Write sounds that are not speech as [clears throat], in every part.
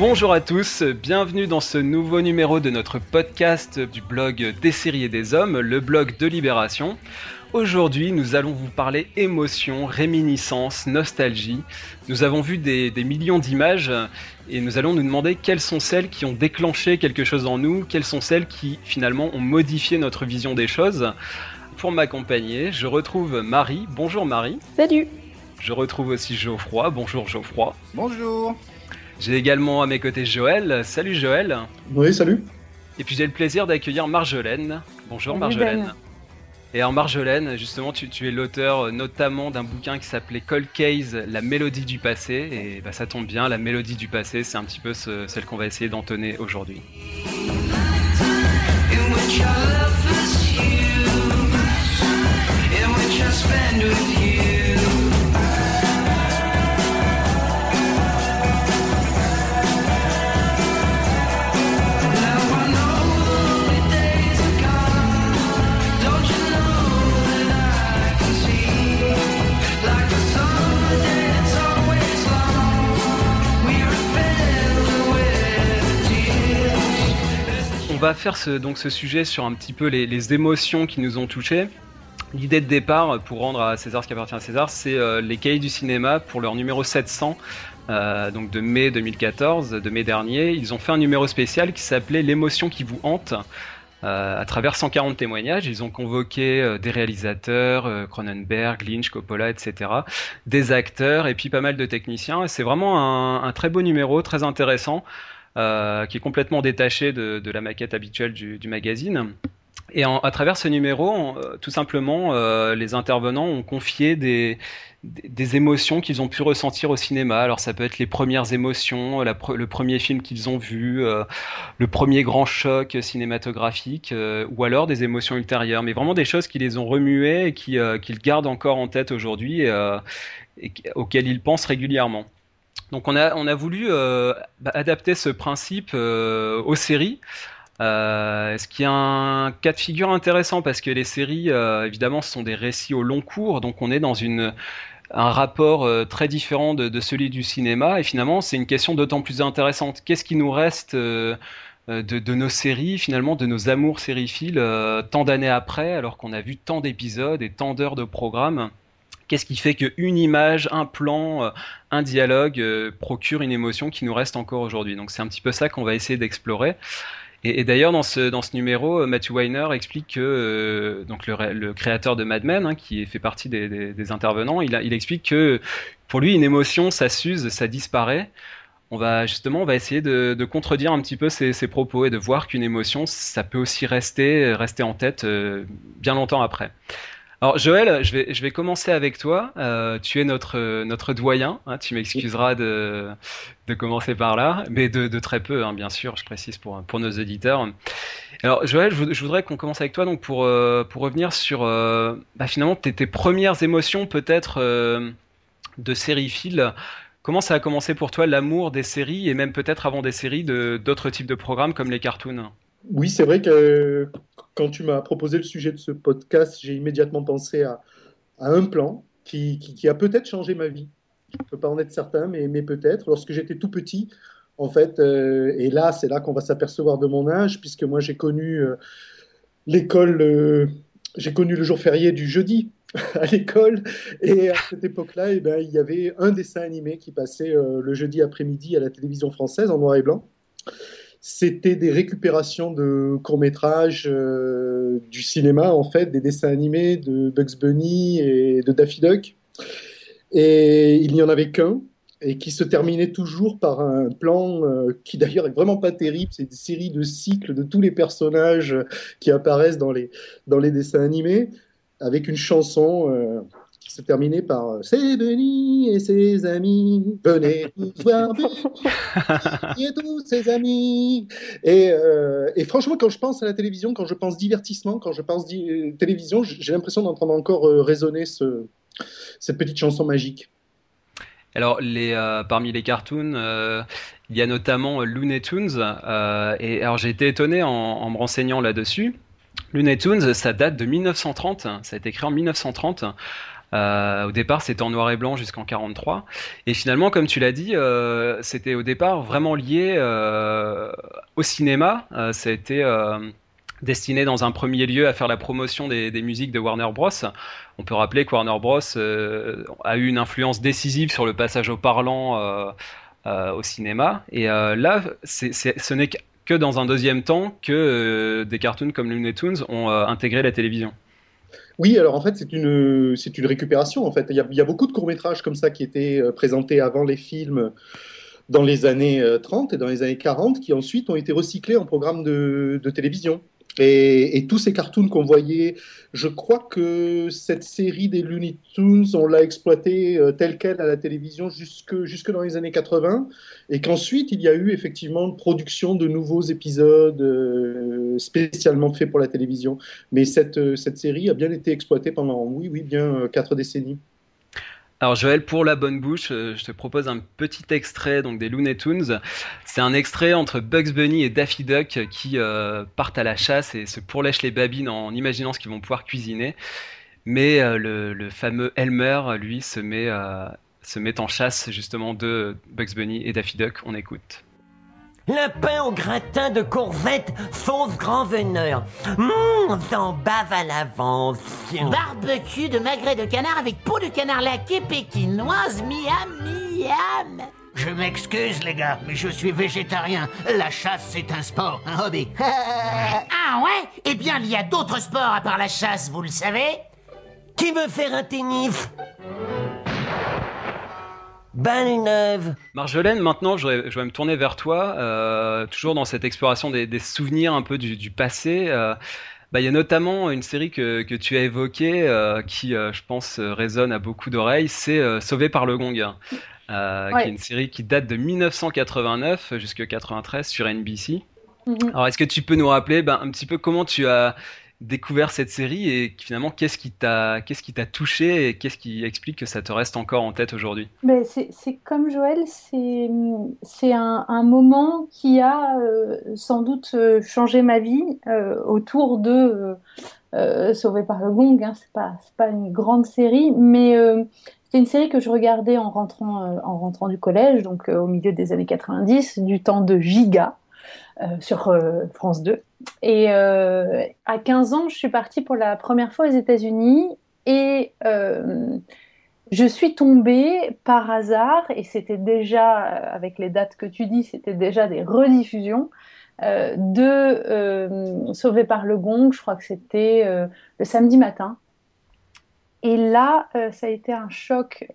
Bonjour à tous, bienvenue dans ce nouveau numéro de notre podcast du blog Des séries et des hommes, le blog de Libération. Aujourd'hui, nous allons vous parler émotion, réminiscence, nostalgie. Nous avons vu des, millions d'images et nous allons nous demander quelles sont celles qui ont déclenché quelque chose en nous, quelles sont celles qui finalement ont modifié notre vision des choses. Pour m'accompagner, je retrouve Marie. Bonjour Marie. Salut. Je retrouve aussi Geoffroy. Bonjour Geoffroy. Bonjour. J'ai également à mes côtés Joël. Salut Joël. Oui, salut. Et puis j'ai le plaisir d'accueillir Marjolaine. Bonjour Marjolaine. Et en Marjolaine, justement, tu, es l'auteur euh, notamment d'un bouquin qui s'appelait Cold Case, La mélodie du passé. Et bah, ça tombe bien, la mélodie du passé, c'est un petit peu celle qu'on va essayer d'entonner aujourd'hui. On va faire ce, donc ce sujet sur un petit peu les, émotions qui nous ont touchés. L'idée de départ, pour rendre à César ce qui appartient à César, c'est euh, les cahiers du cinéma pour leur numéro 700, euh, donc de mai 2014, de mai dernier. Ils ont fait un numéro spécial qui s'appelait L'émotion qui vous hante. Euh, à travers 140 témoignages, ils ont convoqué des réalisateurs, Cronenberg, Lynch, Coppola, etc., des acteurs et puis pas mal de techniciens. C'est vraiment un, très beau numéro, très intéressant. Euh, qui est complètement détaché de, la maquette habituelle du, magazine. Et à travers ce numéro, euh, tout simplement, euh, les intervenants ont confié des, des émotions qu'ils ont pu ressentir au cinéma. Alors ça peut être les premières émotions, le premier film qu'ils ont vu, le premier grand choc cinématographique, ou alors des émotions ultérieures, mais vraiment des choses qui les ont remuées et qu'ils gardent encore en tête aujourd'hui et auxquelles ils pensent régulièrement. Donc on a, on a voulu euh, bah, adapter ce principe euh, aux séries. Euh, ce qui est un cas de figure intéressant parce que les séries, évidemment, ce sont des récits au long cours, donc on est dans une, un rapport très différent de, celui du cinéma, et finalement, c'est une question d'autant plus intéressante. Qu'est-ce qui nous reste de, nos séries, finalement, de nos amours sériphiles, tant d'années après, alors qu'on a vu tant d'épisodes et tant d'heures de programme? Qu'est-ce qui fait qu'une image, un plan, euh, un dialogue euh, procure une émotion qui nous reste encore aujourd'hui? Donc c'est un petit peu ça qu'on va essayer d'explorer. Et, d'ailleurs, dans ce, dans ce numéro, euh, Matthew Weiner explique que donc le, créateur de Mad Men, hein, qui fait partie des, intervenants, il, explique que pour lui, une émotion, ça s'use, ça disparaît. On va justement, on va essayer de, contredire un petit peu ces, propos et de voir qu'une émotion, ça peut aussi rester, rester en tête bien longtemps après. Alors Joël, je vais, je vais commencer avec toi. Euh, tu es notre, notre doyen, hein, tu m'excuseras de, de commencer par là, mais de, de très peu, hein, bien sûr, je précise pour, pour nos auditeurs. Alors Joël, je, voudrais qu'on commence avec toi donc pour, euh, pour revenir sur euh, bah, finalement tes, premières émotions peut-être de sériephile. Comment ça a commencé pour toi l'amour des séries et même peut-être avant des séries de d'autres types de programmes comme les cartoons? Oui, c'est vrai que quand tu m'as proposé le sujet de ce podcast, j'ai immédiatement pensé à, un plan qui, a peut-être changé ma vie. Je ne peux pas en être certain, mais, peut-être. Lorsque j'étais tout petit, en fait, euh, et là, c'est là qu'on va s'apercevoir de mon âge, puisque moi, j'ai connu euh, l'école, euh, j'ai connu le jour férié du jeudi [laughs] à l'école. Et à cette époque-là, eh ben, il y avait un dessin animé qui passait le jeudi après-midi à la télévision française en noir et blanc c'était des récupérations de courts-métrages euh, du cinéma, en fait, des dessins animés de Bugs Bunny et de Daffy Duck. Et il n'y en avait qu'un, et qui se terminait toujours par un plan euh, qui d'ailleurs est vraiment pas terrible. C'est une série de cycles de tous les personnages qui apparaissent dans les, dans les dessins animés, avec une chanson. Euh, qui se terminait par euh, C'est Benny et ses amis, venez tous [laughs] voir Benny et tous ses amis. Et, euh, et, franchement, quand je pense à la télévision, quand je pense divertissement, quand je pense télévision, j'ai l'impression d'entendre encore euh, résonner ce, cette petite chanson magique. Alors, les, parmi les cartoons, il y a notamment Looney Tunes. et alors, j'ai été étonné en, en me renseignant là-dessus. Looney Tunes, ça date de 1930. Ça a été créé en 1930. Au départ, c'était en noir et blanc jusqu'en 43. Et finalement, comme tu l'as dit, c'était au départ vraiment lié au cinéma. ça a été destiné dans un premier lieu à faire la promotion des, musiques de Warner Bros. On peut rappeler que Warner Bros. a eu une influence décisive sur le passage au parlant au cinéma. Et là, ce n'est que dans un deuxième temps que euh, des cartoons comme Looney Tunes ont euh, intégré la télévision. Oui, alors en fait, c'est une, c'est une récupération. En fait, il y, a, beaucoup de courts-métrages comme ça qui étaient euh, présentés avant les films dans les années 30 et dans les années 40 qui ensuite ont été recyclés en programme de télévision. Et, tous ces cartoons qu'on voyait, je crois que cette série des Looney Tunes, on l'a exploitée euh, telle qu'elle à la télévision jusque, jusque dans les années 80, et qu'ensuite il y a eu effectivement une production de nouveaux épisodes euh, spécialement faits pour la télévision. Mais cette, euh, cette série a bien été exploitée pendant, oui, oui, bien quatre décennies. Alors Joël, pour la bonne bouche, euh, je te propose un petit extrait donc des Looney Tunes. C'est un extrait entre Bugs Bunny et Daffy Duck qui euh, partent à la chasse et se pourlèchent les babines en imaginant ce qu'ils vont pouvoir cuisiner. Mais euh, le, fameux Elmer, lui, se met, se met en chasse justement de Bugs Bunny et Daffy Duck. On écoute. Le pain au gratin de courgettes, sauce grand veneur. Mmm, en bave à l'avance. Barbecue de magret de canard avec peau de canard laqué pékinoise, miam, miam. Je m'excuse les gars, mais je suis végétarien. La chasse, c'est un sport, un hobby. [laughs] ah ouais? Eh bien, il y a d'autres sports à part la chasse, vous le savez Qui veut faire un tennis? Neuve. Marjolaine, maintenant, je vais, me tourner vers toi, euh, toujours dans cette exploration des, souvenirs un peu du, passé. Euh, bah, il y a notamment une série que, tu as évoquée euh, qui, je pense, résonne à beaucoup d'oreilles, c'est Sauvé par le Gong, qui est une série qui date de 1989 jusqu'à 93 sur NBC. Mhm. Alors, est-ce que tu peux nous rappeler ben, un petit peu comment tu as découvert cette série et finalement qu'est-ce qui t'a qu'est-ce qui t'a touché et qu'est-ce qui explique que ça te reste encore en tête aujourd'hui? Ben c'est comme Joël, c'est c'est un, moment qui a euh, sans doute euh, changé ma vie euh, autour de Sauvé par le Gong. Hein, c'est pas pas une grande série, mais c'est une série que je regardais en rentrant en rentrant du collège, donc au milieu des années 90, du temps de Giga. Euh, sur euh, France 2. Et euh, à 15 ans, je suis partie pour la première fois aux États-Unis et je suis tombée par hasard, et c'était déjà, avec les dates que tu dis, c'était déjà des rediffusions de Sauvé par le Gong, je crois que c'était le samedi matin. Et là, ça a été un choc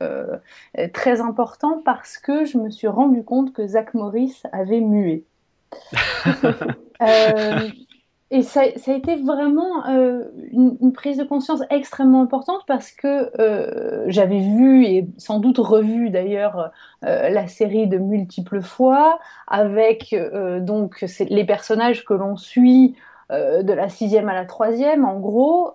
très important parce que je me suis rendu compte que Zach Morris avait mué. [laughs] Euh, et ça, a été vraiment euh, une, prise de conscience extrêmement importante parce que euh, j'avais vu et sans doute revu d'ailleurs la série de multiples fois avec donc les personnages que l'on suit de la sixième à la troisième en gros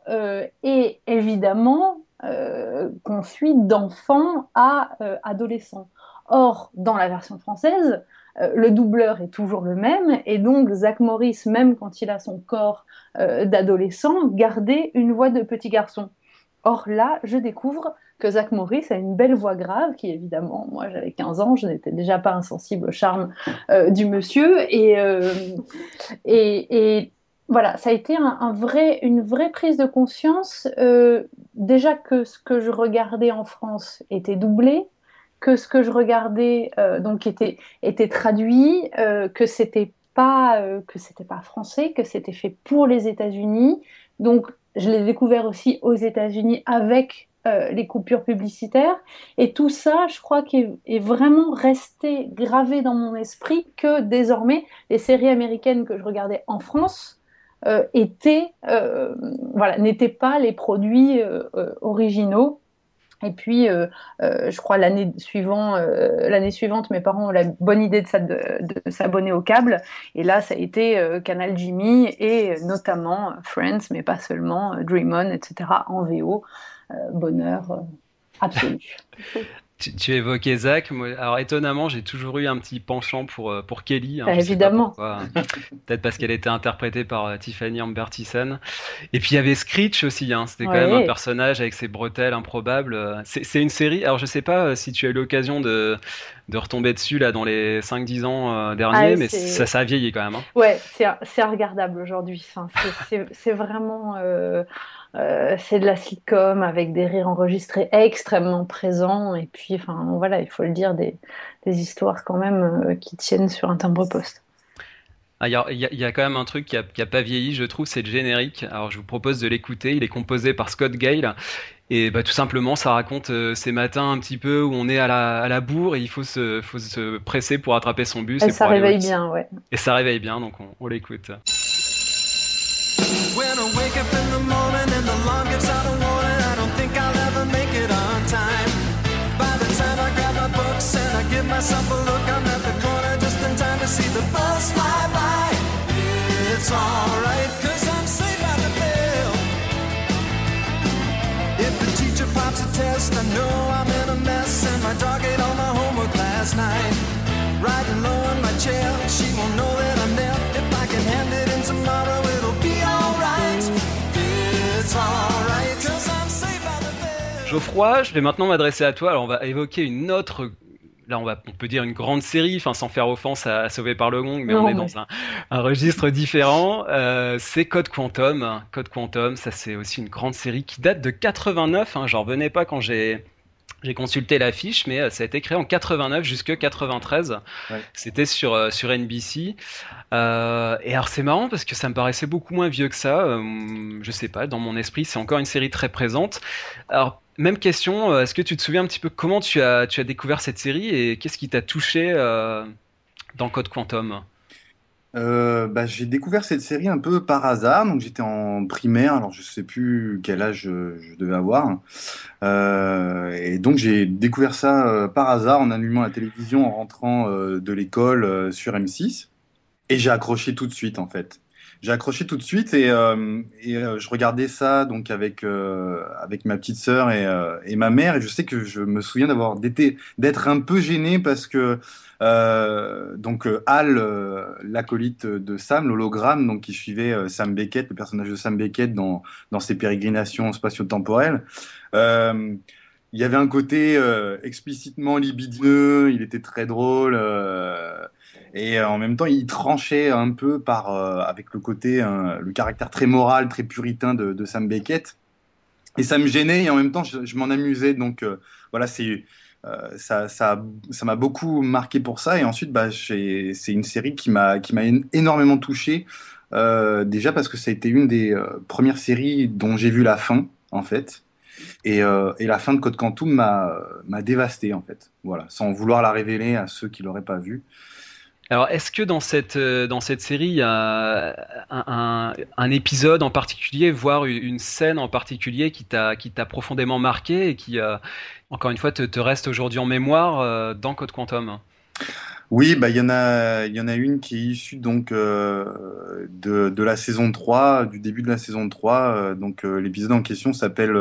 et évidemment qu'on suit d'enfants à adolescents. Or, dans la version française, le doubleur est toujours le même, et donc Zach Morris, même quand il a son corps euh, d'adolescent, gardait une voix de petit garçon. Or là, je découvre que Zach Morris a une belle voix grave, qui évidemment, moi j'avais 15 ans, je n'étais déjà pas insensible au charme euh, du monsieur, et, voilà, ça a été une vraie prise de conscience, déjà que ce que je regardais en France était doublé, que ce que je regardais euh, donc était, était traduit, euh, que c'était pas euh, que c'était pas français, que c'était fait pour les États-Unis. Donc je l'ai découvert aussi aux États-Unis avec les coupures publicitaires. Et tout ça, je crois qu'il est vraiment resté gravé dans mon esprit que désormais les séries américaines que je regardais en France étaient, voilà, n'étaient pas les produits originaux et puis, euh, euh, je crois l'année suivante, euh, l'année suivante, mes parents ont la bonne idée de, s'abonner au câble. Et là, ça a été Canal Jimmy et notamment Friends, mais pas seulement Dream On, etc. en VO. bonheur absolu. [laughs] Tu, tu évoquais Zach. Moi, alors étonnamment, j'ai toujours eu un petit penchant pour euh, pour Kelly. hein, Bah, évidemment. pourquoi. Peut-être parce qu'elle était interprétée par euh, Tiffany Amber Thiessen. Et puis il y avait Screech aussi. Hein, C'était quand même un personnage avec ses bretelles improbables. Euh, C'est une série. Alors je sais pas euh, si tu as eu l'occasion de de retomber dessus là dans les 5-10 ans euh, derniers, Ah, mais ça, ça a vieilli quand même. hein. Ouais, c'est regardable aujourd'hui. Enfin, c'est- vraiment euh, euh, c'est de la sitcom avec des rires enregistrés extrêmement présents et puis enfin voilà, il faut le dire des, des histoires quand même euh, qui tiennent sur un timbre-poste. Ah, Il y, a, y y quand même un truc qui a, qui a pas vieilli, je trouve, c'est le générique. Alors je vous propose de l'écouter. Il est composé par Scott Gale. Et bah, tout simplement, ça raconte euh, ces matins un petit peu où on est à la, à la bourre et il faut se, faut se presser pour attraper son bus. Et et ça réveille bien, ouais. Et ça réveille bien, donc on, on l'écoute. When I wake up in the morning and the alarm gives out a warning, I don't think I'll ever make it on time. By the time I grab my books and I give myself a look, I'm at the corner just in time to see the bus fly by. It's alright, cause I'm safe out the bill. If the teacher pops a test, I know I'm in a mess, and my dog ate all my homework last night. Riding low in my chair, she won't know that I'm there. If I can hand it in tomorrow, Geoffroy, je vais maintenant m'adresser à toi. Alors on va évoquer une autre. Là, on, va, on peut dire une grande série, enfin sans faire offense à, à Sauvé par le Gong, mais Non, on est dans un, un registre différent. Euh, c'est Code Quantum. Code Quantum, ça c'est aussi une grande série qui date de 89. Hein, J'en revenais pas quand j'ai j'ai consulté l'affiche, mais euh, ça a été créé en 89 jusque 93. Ouais. C'était sur euh, sur NBC. Euh, et alors c'est marrant parce que ça me paraissait beaucoup moins vieux que ça. Euh, je sais pas, dans mon esprit, c'est encore une série très présente. Alors même question, est-ce que tu te souviens un petit peu comment tu as tu as découvert cette série et qu'est-ce qui t'a touché euh, dans Code Quantum? Euh, bah, j'ai découvert cette série un peu par hasard. Donc j'étais en primaire, alors je sais plus quel âge je, je devais avoir. Euh, et donc j'ai découvert ça euh, par hasard en allumant la télévision en rentrant euh, de l'école euh, sur M6. Et j'ai accroché tout de suite en fait. J'ai accroché tout de suite et, euh, euh, je regardais ça donc avec euh, avec ma petite sœur et, euh, ma mère et je sais que je me souviens d'avoir d'être un peu gêné parce que euh, donc euh, Hal, euh, l'acolyte de Sam, l'hologramme, donc qui suivait Sam Beckett, le personnage de Sam Beckett dans dans ses pérégrinations spatio-temporelles. Il y avait un côté explicitement libidineux, il était très drôle et en même temps il tranchait un peu par avec le côté euh, le caractère très moral, très puritain de, Sam Beckett. Et ça me gênait et en même temps je, m'en amusais donc voilà c'est euh, ça, ça, ça m'a beaucoup marqué pour ça. Et ensuite, bah, c'est une série qui m'a, m'a énormément touché. Euh, déjà parce que ça a été une des euh, premières séries dont j'ai vu la fin, en fait. Et, la fin de Code Quantum m'a, m'a dévasté, en fait. Voilà, sans vouloir la révéler à ceux qui l'auraient pas vue. Alors, est-ce que dans cette, euh, dans cette série, il y a un, épisode en particulier, voire une scène en particulier qui t'a, profondément marqué et qui, euh, encore une fois, te, te reste aujourd'hui en mémoire euh, dans Code Quantum? Oui, bah, il y en a, y en a une qui est issue donc de, de la saison 3, du début de la saison 3. euh, donc l'épisode en question s'appelle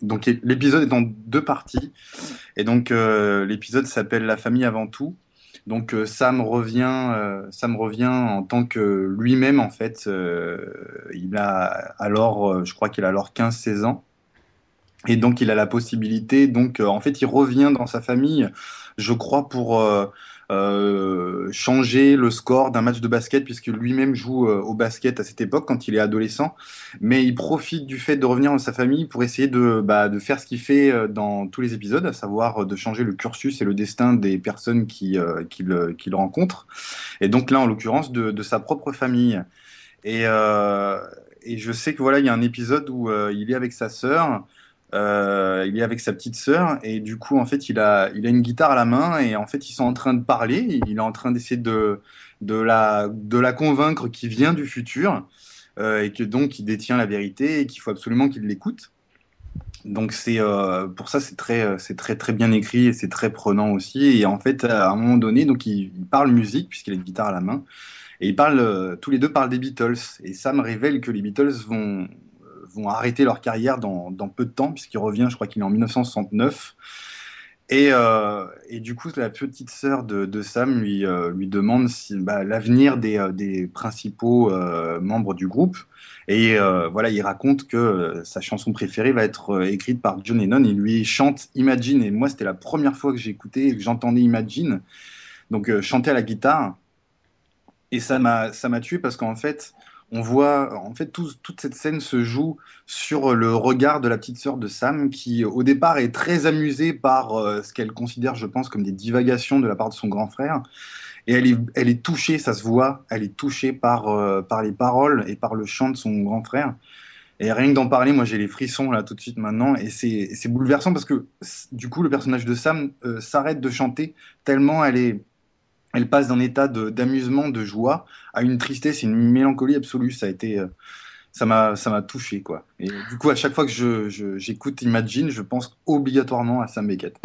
donc l'épisode est en deux parties et donc l'épisode s'appelle La famille avant tout. Donc euh, Sam revient, euh, Sam revient en tant que lui-même en fait. euh, il a alors, je crois qu'il a alors 15-16 ans. Et donc il a la possibilité, donc en fait il revient dans sa famille, je crois pour euh, changer le score d'un match de basket puisque lui-même joue euh, au basket à cette époque quand il est adolescent, mais il profite du fait de revenir dans sa famille pour essayer de, bah, de faire ce qu'il fait euh, dans tous les épisodes, à savoir de changer le cursus et le destin des personnes qui, euh, qu'il, qu'il rencontre, et donc là en l'occurrence de, de sa propre famille. Et, et je sais que voilà, il y a un épisode où il est avec sa sœur. Euh, il est avec sa petite sœur et du coup en fait il a il a une guitare à la main et en fait ils sont en train de parler. Il est en train d'essayer de de la de la convaincre qu'il vient du futur euh, et que donc il détient la vérité et qu'il faut absolument qu'il l'écoute. Donc c'est euh, pour ça c'est très c'est très très bien écrit et c'est très prenant aussi. Et en fait à un moment donné donc il, il parle musique puisqu'il a une guitare à la main. Et ils parlent tous les deux parlent des Beatles. Et ça me révèle que les Beatles vont vont arrêter leur carrière dans, peu de temps, puisqu'il revient, je crois qu'il est en 1969. Et, euh, et du coup, la petite sœur de, Sam lui, euh, demande bah, l'avenir des, euh, principaux membres du groupe. Et voilà, il raconte que sa chanson préférée va être écrite par John Lennon. Il lui chante Imagine. Et moi, c'était la première fois que j'écoutais et que j'entendais Imagine. Donc, chanter à la guitare. Et ça m'a ça m'a tué parce qu'en fait, on voit, en fait, tout- toute cette scène se joue sur le regard de la petite sœur de Sam, qui au départ est très amusée par euh, ce qu'elle considère, je pense, comme des divagations de la part de son grand frère. Et elle est, touchée, ça se voit, elle est touchée par, euh, par les paroles et par le chant de son grand frère. Et rien que d'en parler, moi j'ai les frissons là tout de suite maintenant. Et c'est bouleversant parce que du coup, le personnage de Sam euh, s'arrête de chanter tellement elle est, elle passe d'un état d'amusement, de, joie, à une tristesse et une mélancolie absolue. Ça a été, euh, ça m'a, ça m'a touché quoi. Et du coup, à chaque fois que je, je- j'écoute Imagine, je pense obligatoirement à Sam Beckett.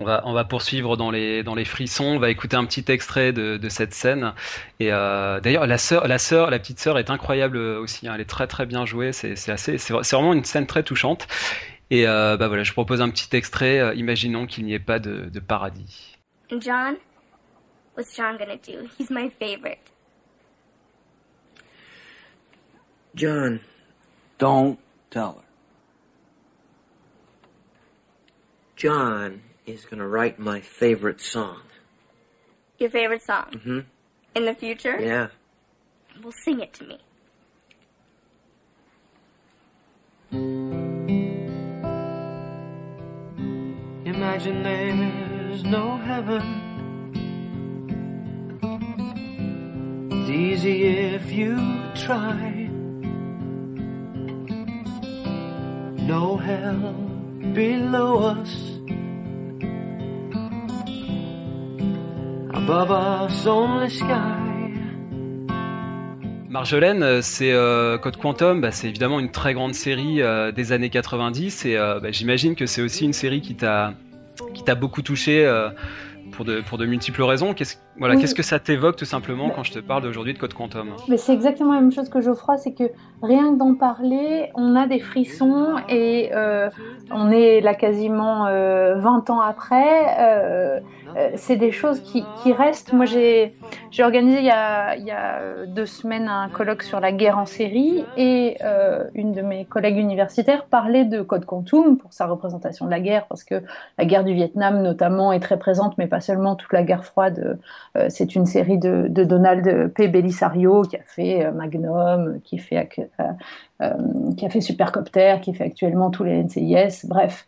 On va, on va poursuivre dans les, dans les frissons. On va écouter un petit extrait de, de cette scène. Et euh, d'ailleurs, la sœur, la sœur, la petite sœur est incroyable aussi. hein. Elle est très très bien jouée. C'est, c'est assez, c'est, vraiment une scène très touchante. Et euh, bah voilà, je propose un petit extrait. Imaginons qu'il n'y ait pas de, de paradis. John? What's John gonna do? He's my favorite. John. Don't tell her. John is gonna write my favorite song. Your favorite song? hmm In the future? Yeah. Well, sing it to me. Imagine there's no heaven. Easy if you try. No hell below us. Above us, only sky. Marjolaine, euh, c'est euh, Code Quantum, bah, c'est évidemment une très grande série euh, des années 90 et bah, j'imagine que c'est aussi une série qui t'a qui t'a beaucoup touché pour de pour de multiples raisons. Qu'est-ce voilà, Oui. qu'est-ce que ça t'évoque tout simplement quand je te parle d'aujourd'hui de Code Quantum? Mais c'est exactement la même chose que Geoffroy, c'est que rien que d'en parler, on a des frissons et euh, on est là quasiment euh, 20 ans après. Euh, c'est des choses qui, restent. Moi, j'ai organisé il y, a, deux semaines un colloque sur la guerre en série et euh, une de mes collègues universitaires parlait de Code Quantum pour sa représentation de la guerre, parce que la guerre du Vietnam notamment est très présente, mais pas seulement toute la guerre froide. euh, c'est une série de, Donald P. Bellisario qui a fait Magnum, qui fait, qui a fait Supercopter, qui fait actuellement tous les NCIS, bref.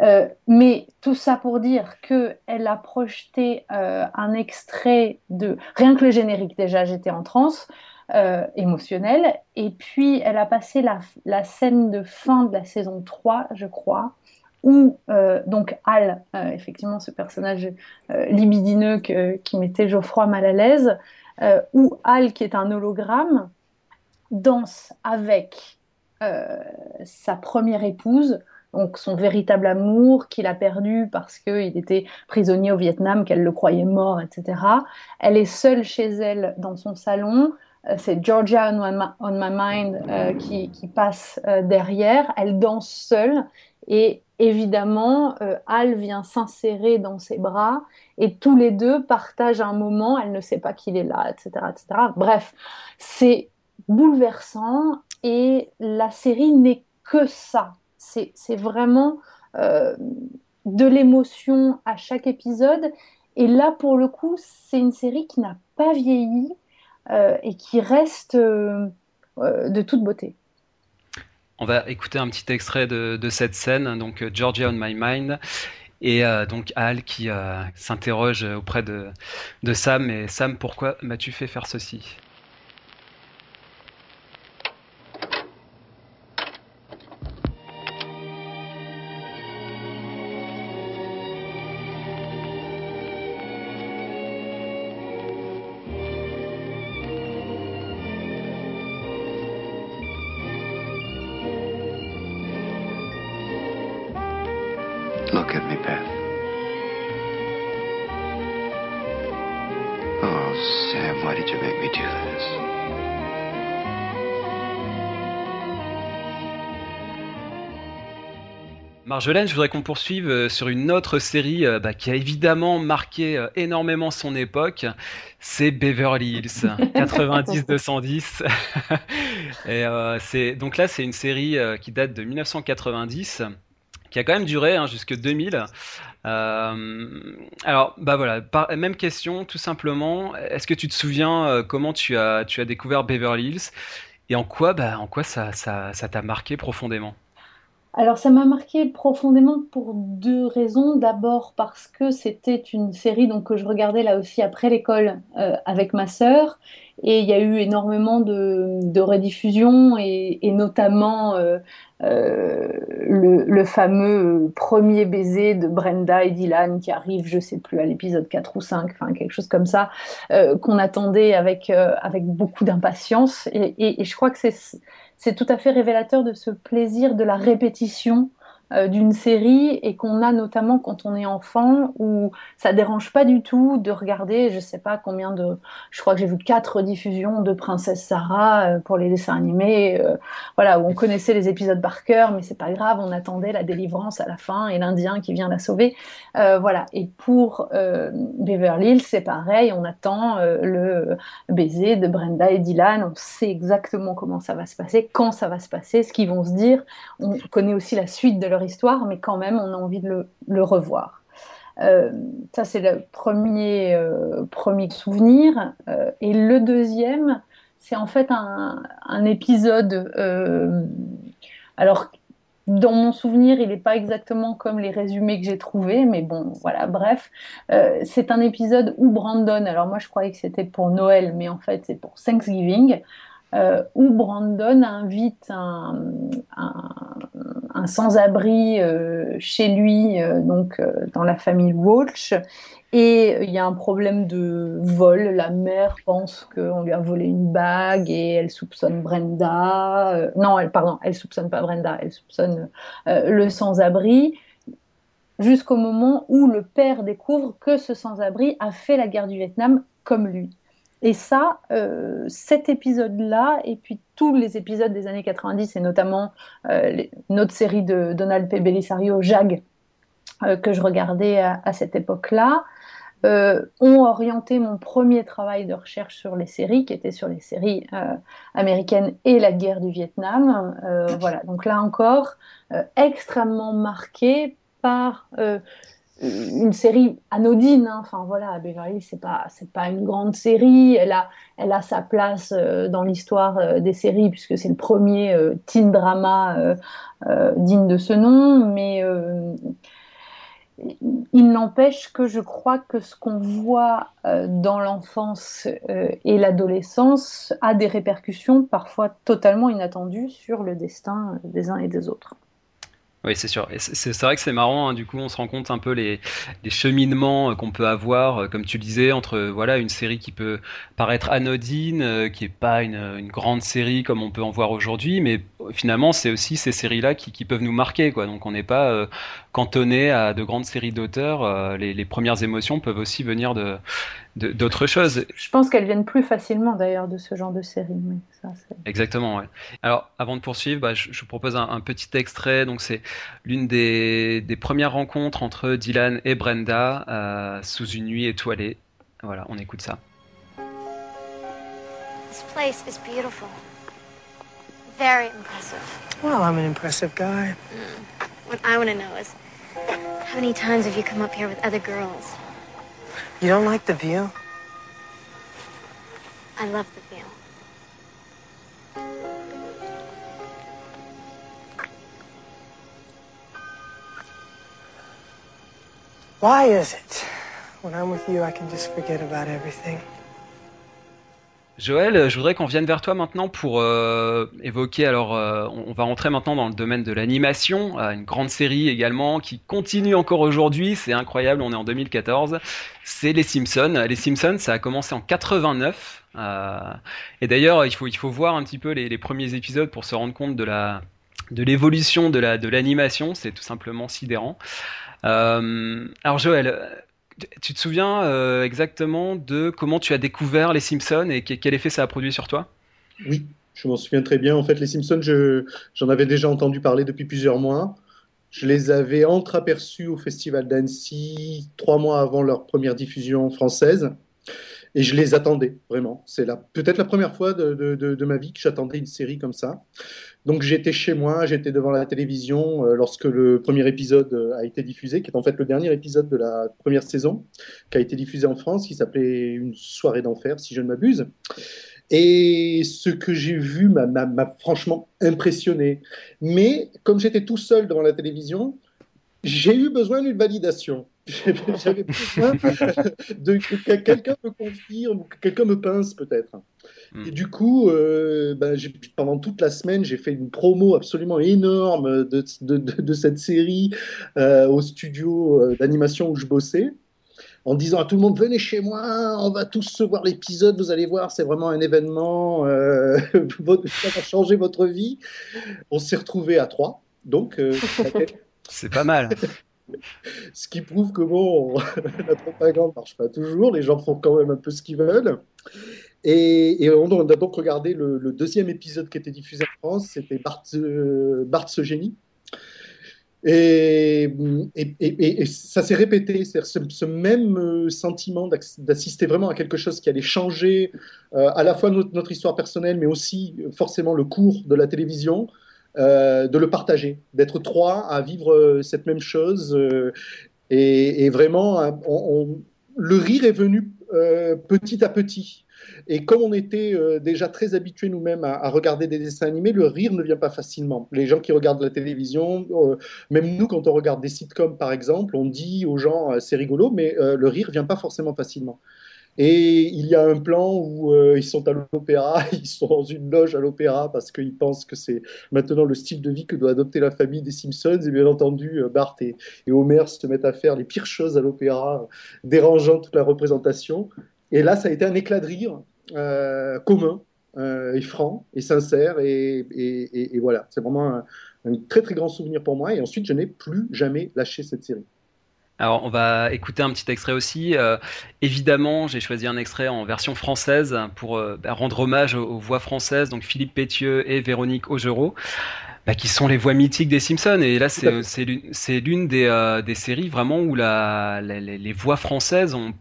Euh, mais tout ça pour dire qu'elle a projeté euh, un extrait de... Rien que le générique déjà, j'étais en transe euh, émotionnelle. Et puis, elle a passé la, scène de fin de la saison 3, je crois, où euh, donc Al, effectivement ce personnage libidineux qui mettait Geoffroy mal à l'aise, où Al, qui est un hologramme, danse avec sa première épouse, donc son véritable amour qu'il a perdu parce qu'il était prisonnier au Vietnam, qu'elle le croyait mort, etc. Elle est seule chez elle dans son salon. Euh, C'est Georgia on my, mind euh, qui, qui passe euh, derrière. Elle danse seule et évidemment, Al vient s'insérer dans ses bras et tous les deux partagent un moment. Elle ne sait pas qu'il est là, etc., etc. Bref, c'est bouleversant et la série n'est que ça. C'est vraiment euh, de l'émotion à chaque épisode. Et là, pour le coup, c'est une série qui n'a pas vieilli euh, et qui reste euh, de toute beauté. On va écouter un petit extrait de, cette scène, donc Georgia on My Mind, et donc Al qui s'interroge auprès de Sam. Et Sam, pourquoi m'as-tu fait faire ceci? Marjolaine, je voudrais qu'on poursuive euh, sur une autre série euh, bah, qui a évidemment marqué euh, énormément son époque. C'est Beverly Hills [laughs] 90-210. [laughs] Et euh, c'est donc là, c'est une série qui date de 1990, qui a quand même duré hein, jusque 2000. Euh, alors, bah voilà, par- même question, tout simplement. Est-ce que tu te souviens euh, comment tu as tu as découvert Beverly Hills? Et en quoi bah en quoi ça ça ça t'a marqué profondément? Alors, ça m'a marqué profondément pour deux raisons. D'abord parce que c'était une série donc, que je regardais là aussi après l'école euh, avec ma sœur. Et il y a eu énormément de, rediffusions et, notamment euh, euh, le, fameux premier baiser de Brenda et Dylan qui arrive, je sais plus, à l'épisode 4 ou 5, enfin quelque chose comme ça, qu'on attendait avec, avec beaucoup d'impatience. Et je crois que c'est c'est tout à fait révélateur de ce plaisir de la répétition d'une série et qu'on a notamment quand on est enfant où ça dérange pas du tout de regarder, je sais pas combien de, je crois que j'ai vu quatre diffusions de Princesse Sarah euh, pour les dessins animés, euh, voilà où on connaissait les épisodes par cœur, mais c'est pas grave, on attendait la délivrance à la fin et l'Indien qui vient la sauver, Euh, voilà. Et pour euh, Beverly Hills, c'est pareil, on attend euh, le baiser de Brenda et Dylan, on sait exactement comment ça va se passer, quand ça va se passer, ce qu'ils vont se dire. On connaît aussi la suite de leur histoire, mais quand même, on a envie de le, revoir. Euh, ça, c'est le premier, euh, premier souvenir. Euh, et le deuxième, c'est en fait un, épisode. alors, dans mon souvenir, il n'est pas exactement comme les résumés que j'ai trouvés, mais bon, voilà, bref. C'est un épisode où Brandon, alors moi je croyais que c'était pour Noël, mais en fait c'est pour Thanksgiving, où Brandon invite un, un sans-abri euh, chez lui, euh, donc euh, dans la famille Walsh, et il y a un problème de vol. La mère pense qu'on lui a volé une bague et elle soupçonne Brenda. non, elle, pardon, elle soupçonne pas Brenda, elle soupçonne le sans-abri. Jusqu'au moment où le père découvre que ce sans-abri a fait la guerre du Vietnam comme lui. Et ça, euh, cet épisode-là, et puis tous les épisodes des années 90, et notamment euh, notre série de Donald P. Bellisario, Jag, euh, que je regardais à, cette époque-là, ont orienté mon premier travail de recherche sur les séries, qui était sur les séries américaines et la guerre du Vietnam. Voilà, donc là encore, extrêmement marqué par une série anodine. hein. Enfin voilà, Beverly c'est pas c'est pas une grande série. Elle a sa place euh, dans l'histoire euh, des séries puisque c'est le premier euh, teen drama euh, euh, digne de ce nom, mais euh, il n'empêche que je crois que ce qu'on voit euh, dans l'enfance euh, et l'adolescence a des répercussions parfois totalement inattendues sur le destin euh, des uns et des autres. Oui, c'est sûr. C'est vrai que c'est marrant, hein, du coup, on se rend compte un peu les, cheminements euh, qu'on peut avoir, euh, comme tu le disais, entre euh, voilà une série qui peut paraître anodine, qui est pas une, grande série comme on peut en voir aujourd'hui, mais finalement, c'est aussi ces séries-là qui, peuvent nous marquer, quoi. Donc, on n'est pas cantonné à de grandes séries d'auteurs. euh, les, les premières émotions peuvent aussi venir de d'autres choses. Je pense qu'elles viennent plus facilement d'ailleurs de ce genre de série. mais ça, c'est- Exactement, ouais. Alors, avant de poursuivre, bah, je, je vous propose un, un petit extrait. Donc, c'est l'une des, des premières rencontres entre Dylan et Brenda euh, sous une nuit étoilée. Voilà, on écoute ça. This place is beautiful. Very impressive. Well, I'm an impressive guy. What I want to know is how many times have you come up here with other girls? You don't like the view? I love the view. Why is it? When I'm with you, I can just forget about everything. Joël, je voudrais qu'on vienne vers toi maintenant pour euh, évoquer. Alors, euh, on va rentrer maintenant dans le domaine de l'animation, euh, une grande série également qui continue encore aujourd'hui. C'est incroyable, on est en 2014. C'est Les Simpsons. Les Simpsons, ça a commencé en 89. euh, et d'ailleurs, il faut il faut voir un petit peu les, premiers épisodes pour se rendre compte de la de l'évolution de la de l'animation. C'est tout simplement sidérant. Alors, Joël. Tu te souviens euh, exactement de comment tu as découvert les Simpsons et que- quel effet ça a produit sur toi? Oui, je m'en souviens très bien. En fait, les Simpsons, je- j'en avais déjà entendu parler depuis plusieurs mois. Je les avais entreaperçus au Festival d'Annecy trois mois avant leur première diffusion française. Et je les attendais, vraiment. C'est peut-être la première fois de, ma vie que j'attendais une série comme ça. Donc j'étais chez moi, j'étais devant la télévision euh, lorsque le premier épisode euh, a été diffusé, qui est en fait le dernier épisode de la première saison, qui a été diffusé en France, qui s'appelait Une soirée d'enfer, si je ne m'abuse. Et ce que j'ai vu m'a franchement impressionné. Mais comme j'étais tout seul devant la télévision, j'ai eu besoin d'une validation. [laughs] J'avais besoin de que quelqu'un me confirme, ou que quelqu'un me pince peut-être. Et du coup, euh, ben, pendant toute la semaine, j'ai fait une promo absolument énorme de, de- de- de cette série euh, au studio euh, d'animation où je bossais, en disant à tout le monde venez chez moi, on va tous se voir l'épisode, vous allez voir, c'est vraiment un événement, euh, [laughs] ça va changer votre vie. On s'est retrouvés à trois, donc euh, [laughs] C'est pas mal. [laughs] ce qui prouve que bon, [laughs] la propagande marche pas toujours, les gens font quand même un peu ce qu'ils veulent. Et, on a donc regardé le, deuxième épisode qui était diffusé en France, c'était Bart, euh, Bart ce génie. Et, ça s'est répété, ce, ce même euh, sentiment d'assister vraiment à quelque chose qui allait changer euh, à la fois notre, notre histoire personnelle, mais aussi euh, forcément le cours de la télévision, euh, de le partager, d'être trois à vivre euh, cette même chose. euh, et, vraiment, hein, le rire est venu petit à petit. Et comme on était déjà très habitués nous-mêmes à, regarder des dessins animés, le rire ne vient pas facilement. Les gens qui regardent la télévision, même nous, quand on regarde des sitcoms par exemple, on dit aux gens c'est rigolo, mais le rire vient pas forcément facilement. Et il y a un plan où euh, ils sont à l'opéra, [laughs] ils sont dans une loge à l'opéra parce qu'ils pensent que c'est maintenant le style de vie que doit adopter la famille des Simpsons. Et bien entendu, euh, Bart et, Homer se mettent à faire les pires choses à l'opéra, dérangeant toute la représentation. Et là, ça a été un éclat de rire euh, commun et franc et sincère. Et, voilà, c'est vraiment un très très grand souvenir pour moi. Et ensuite, je n'ai plus jamais lâché cette série. Alors, on va écouter un petit extrait aussi. Euh, évidemment, j'ai choisi un extrait en version française pour euh, bah, rendre hommage aux, aux voix françaises, donc Philippe Pétieux et Véronique Augereau, bah, qui sont les voix mythiques des Simpsons. Et là, c'est l'une c'est l'une des, euh, des séries vraiment où la, la- les, les voix françaises ont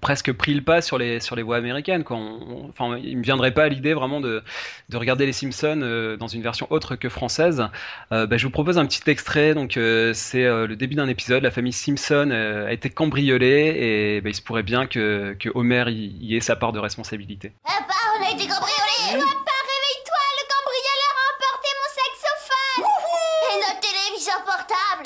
presque pris le pas sur les sur les voix américaines quoi. On- enfin il me viendrait pas à l'idée vraiment de de regarder les Simpsons euh, dans une version autre que française. Euh, bah, je vous propose un petit extrait. Donc euh, c'est le début d'un épisode. La famille Simpson a été cambriolée et bah, il se pourrait bien que que Homer y, ait sa part de responsabilité. Papa, on a été cambriolés Papa, réveille-toi Le cambrioleur a emporté mon saxophone Et notre téléviseur portable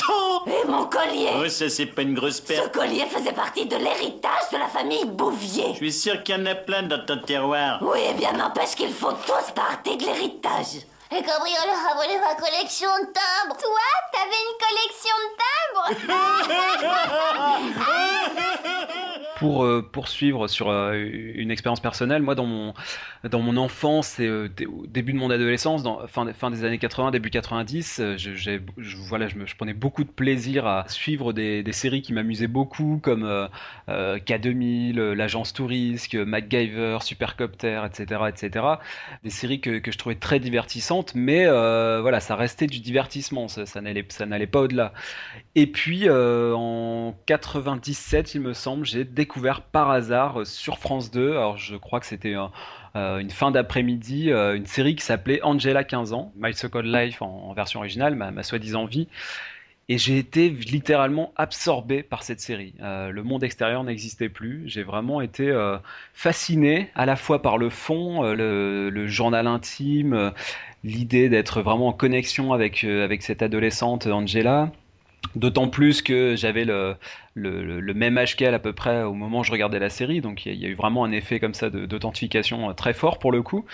Et mon collier Oh, ça, c'est pas une grosse Ce perte. collier faisait partie de l'héritage de la famille Bouvier. Je suis sûr qu'il y en a plein dans ton terroir. Oui, eh bien n'empêche qu'ils font tous partie de l'héritage. Le cambrioleur a volé ma collection de timbres Toi, t'avais une collection de timbres [laughs] [laughs] pour euh, poursuivre sur euh, une expérience personnelle, moi dans mon dans mon enfance et euh, début de mon adolescence, fin fin des années 80, début 90, euh, je, voilà, je, prenais beaucoup de plaisir à suivre des, des séries qui m'amusaient beaucoup, comme euh, euh, K2000, euh, l'agence Tourisque, euh, MacGyver, Supercopter, etc., etc. Des séries que, que je trouvais très divertissantes, mais voilà, ça restait du divertissement, ça, n'allait ça n'allait pas au-delà. Et puis en 97, il me semble, j'ai découvert par hasard euh, sur France 2, alors je crois que c'était euh, une fin d'après-midi, euh, une série qui s'appelait Angela 15 ans, My So-Called Life en, version originale, ma, soi-disant vie. Et j'ai été littéralement absorbé par cette série. Le monde extérieur n'existait plus. J'ai vraiment été euh, fasciné à la fois par le fond, le, journal intime, l'idée d'être vraiment en connexion avec cette adolescente Angela. D'autant plus que j'avais le, le, même âge qu'elle à peu près au moment où je regardais la série, donc il y, a- eu vraiment un effet comme ça d'authentification euh, très fort pour le coup.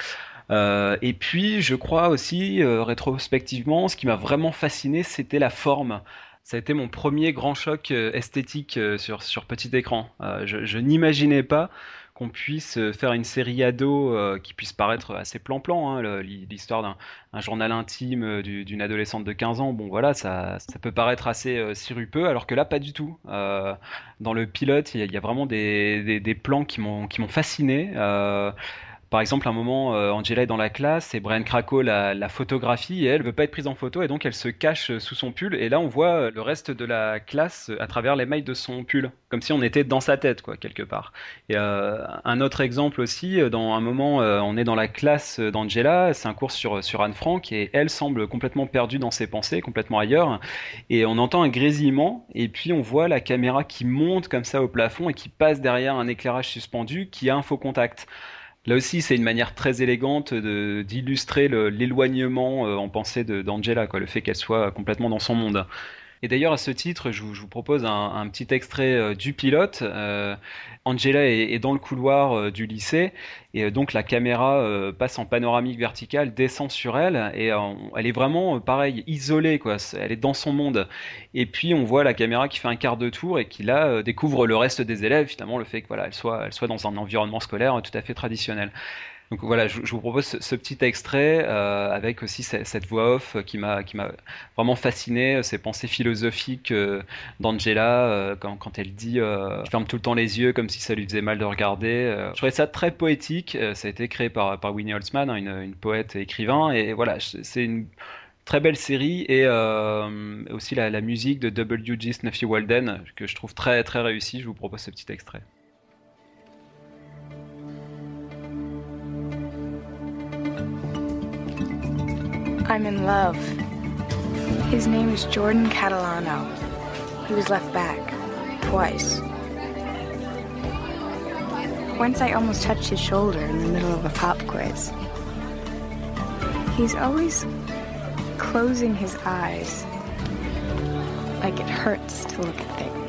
Euh, et puis je crois aussi euh, rétrospectivement, ce qui m'a vraiment fasciné, c'était la forme. Ça a été mon premier grand choc esthétique sur, sur petit écran. Je n'imaginais pas qu'on puisse euh, faire une série ado euh, qui puisse paraître assez plan-plan, hein, l'histoire d'un un journal intime euh, du- d'une adolescente de 15 ans, bon voilà, ça, peut paraître assez sirupeux, alors que là, pas du tout. Dans le pilote, il y, a- vraiment des, plans qui m'ont fasciné. Euh, par exemple, un moment, euh, Angela est dans la classe et Brian Krakow la, la photographie et elle veut pas être prise en photo et donc elle se cache sous son pull. Et là, on voit euh, le reste de la classe à travers les mailles de son pull, comme si on était dans sa tête, quoi, quelque part. Et euh, un autre exemple aussi, euh, dans un moment, euh, on est dans la classe d'Angela, c'est un cours sur, sur Anne Frank et elle semble complètement perdue dans ses pensées, complètement ailleurs. Et on entend un grésillement et puis on voit la caméra qui monte comme ça au plafond et qui passe derrière un éclairage suspendu qui a un faux contact. Là aussi, c'est une manière très élégante d'illustrer l'éloignement euh, en pensée d'Angela, quoi, le fait qu'elle soit complètement dans son monde. Et d'ailleurs, à ce titre, je vous, propose un, petit extrait euh, du pilote. Euh, Angela est, est dans le couloir euh, du lycée et donc la caméra passe en panoramique verticale, descend sur elle et elle est vraiment, pareil, isolée, quoi. Elle est dans son monde. Et puis on voit la caméra qui fait un quart de tour et qui là découvre le reste des élèves, finalement, le fait que voilà, soit, elle soit dans un environnement scolaire tout à fait traditionnel. Donc voilà, je, vous propose ce, petit extrait euh, avec aussi ce- cette voix off qui m'a vraiment fasciné, ces pensées philosophiques euh, d'Angela euh, quand, elle dit je ferme tout le temps les yeux comme si ça lui faisait mal de regarder. je trouvais ça très poétique. ça a été créé par Winnie Holzman, hein, une, poète et écrivain, et voilà, c'est une très belle série et aussi la, la musique de W.G. Snuffy Walden que je trouve très très réussie. Je vous propose ce petit extrait. I'm in love. His name is Jordan Catalano. He was left back twice. Once I almost touched his shoulder in the middle of a pop quiz. He's always closing his eyes like it hurts to look at things.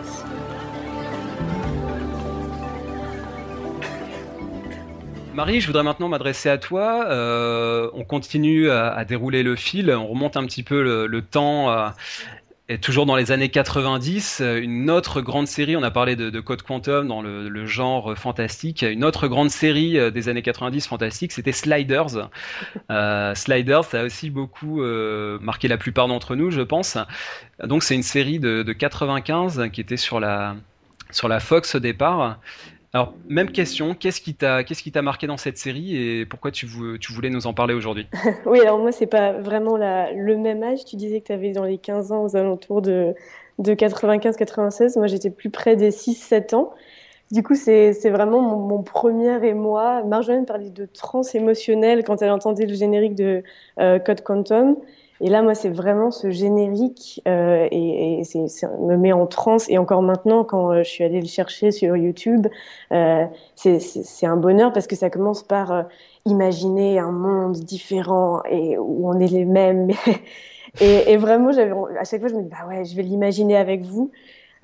Marie, je voudrais maintenant m'adresser à toi. Euh, on continue à, dérouler le fil, on remonte un petit peu le, temps. euh, et toujours dans les années 90, euh, une autre grande série, on a parlé de, de Code Quantum dans le, genre fantastique, une autre grande série euh, des années 90 fantastique, c'était Sliders. Euh, Sliders, ça a aussi beaucoup marqué la plupart d'entre nous, je pense. Donc c'est une série de, de 95 qui était sur la, sur la Fox au départ. Alors, même question, qu'est-ce qui t'a t'a marqué dans cette série et pourquoi tu, vou- tu voulais nous en parler aujourd'hui? [laughs] Oui, alors moi, c'est pas vraiment le même âge. Tu disais que tu avais dans les 15 ans, aux alentours de, de 95-96. Moi, j'étais plus près des 6-7 ans. Du coup, c'est, vraiment mon, mon premier émoi. Marjolaine parlait de transe émotionnelle quand elle entendait le générique de euh, Code Quantum. Et là, moi, c'est vraiment ce générique euh, et, et c'est, ça me met en transe. Et encore maintenant, quand euh, je suis allée le chercher sur YouTube, euh, c'est, c'est, c'est un bonheur parce que ça commence par euh, imaginer un monde différent et où on est les mêmes. [laughs] et, et vraiment, j'avais, à chaque fois, je me dis, bah ouais, je vais l'imaginer avec vous.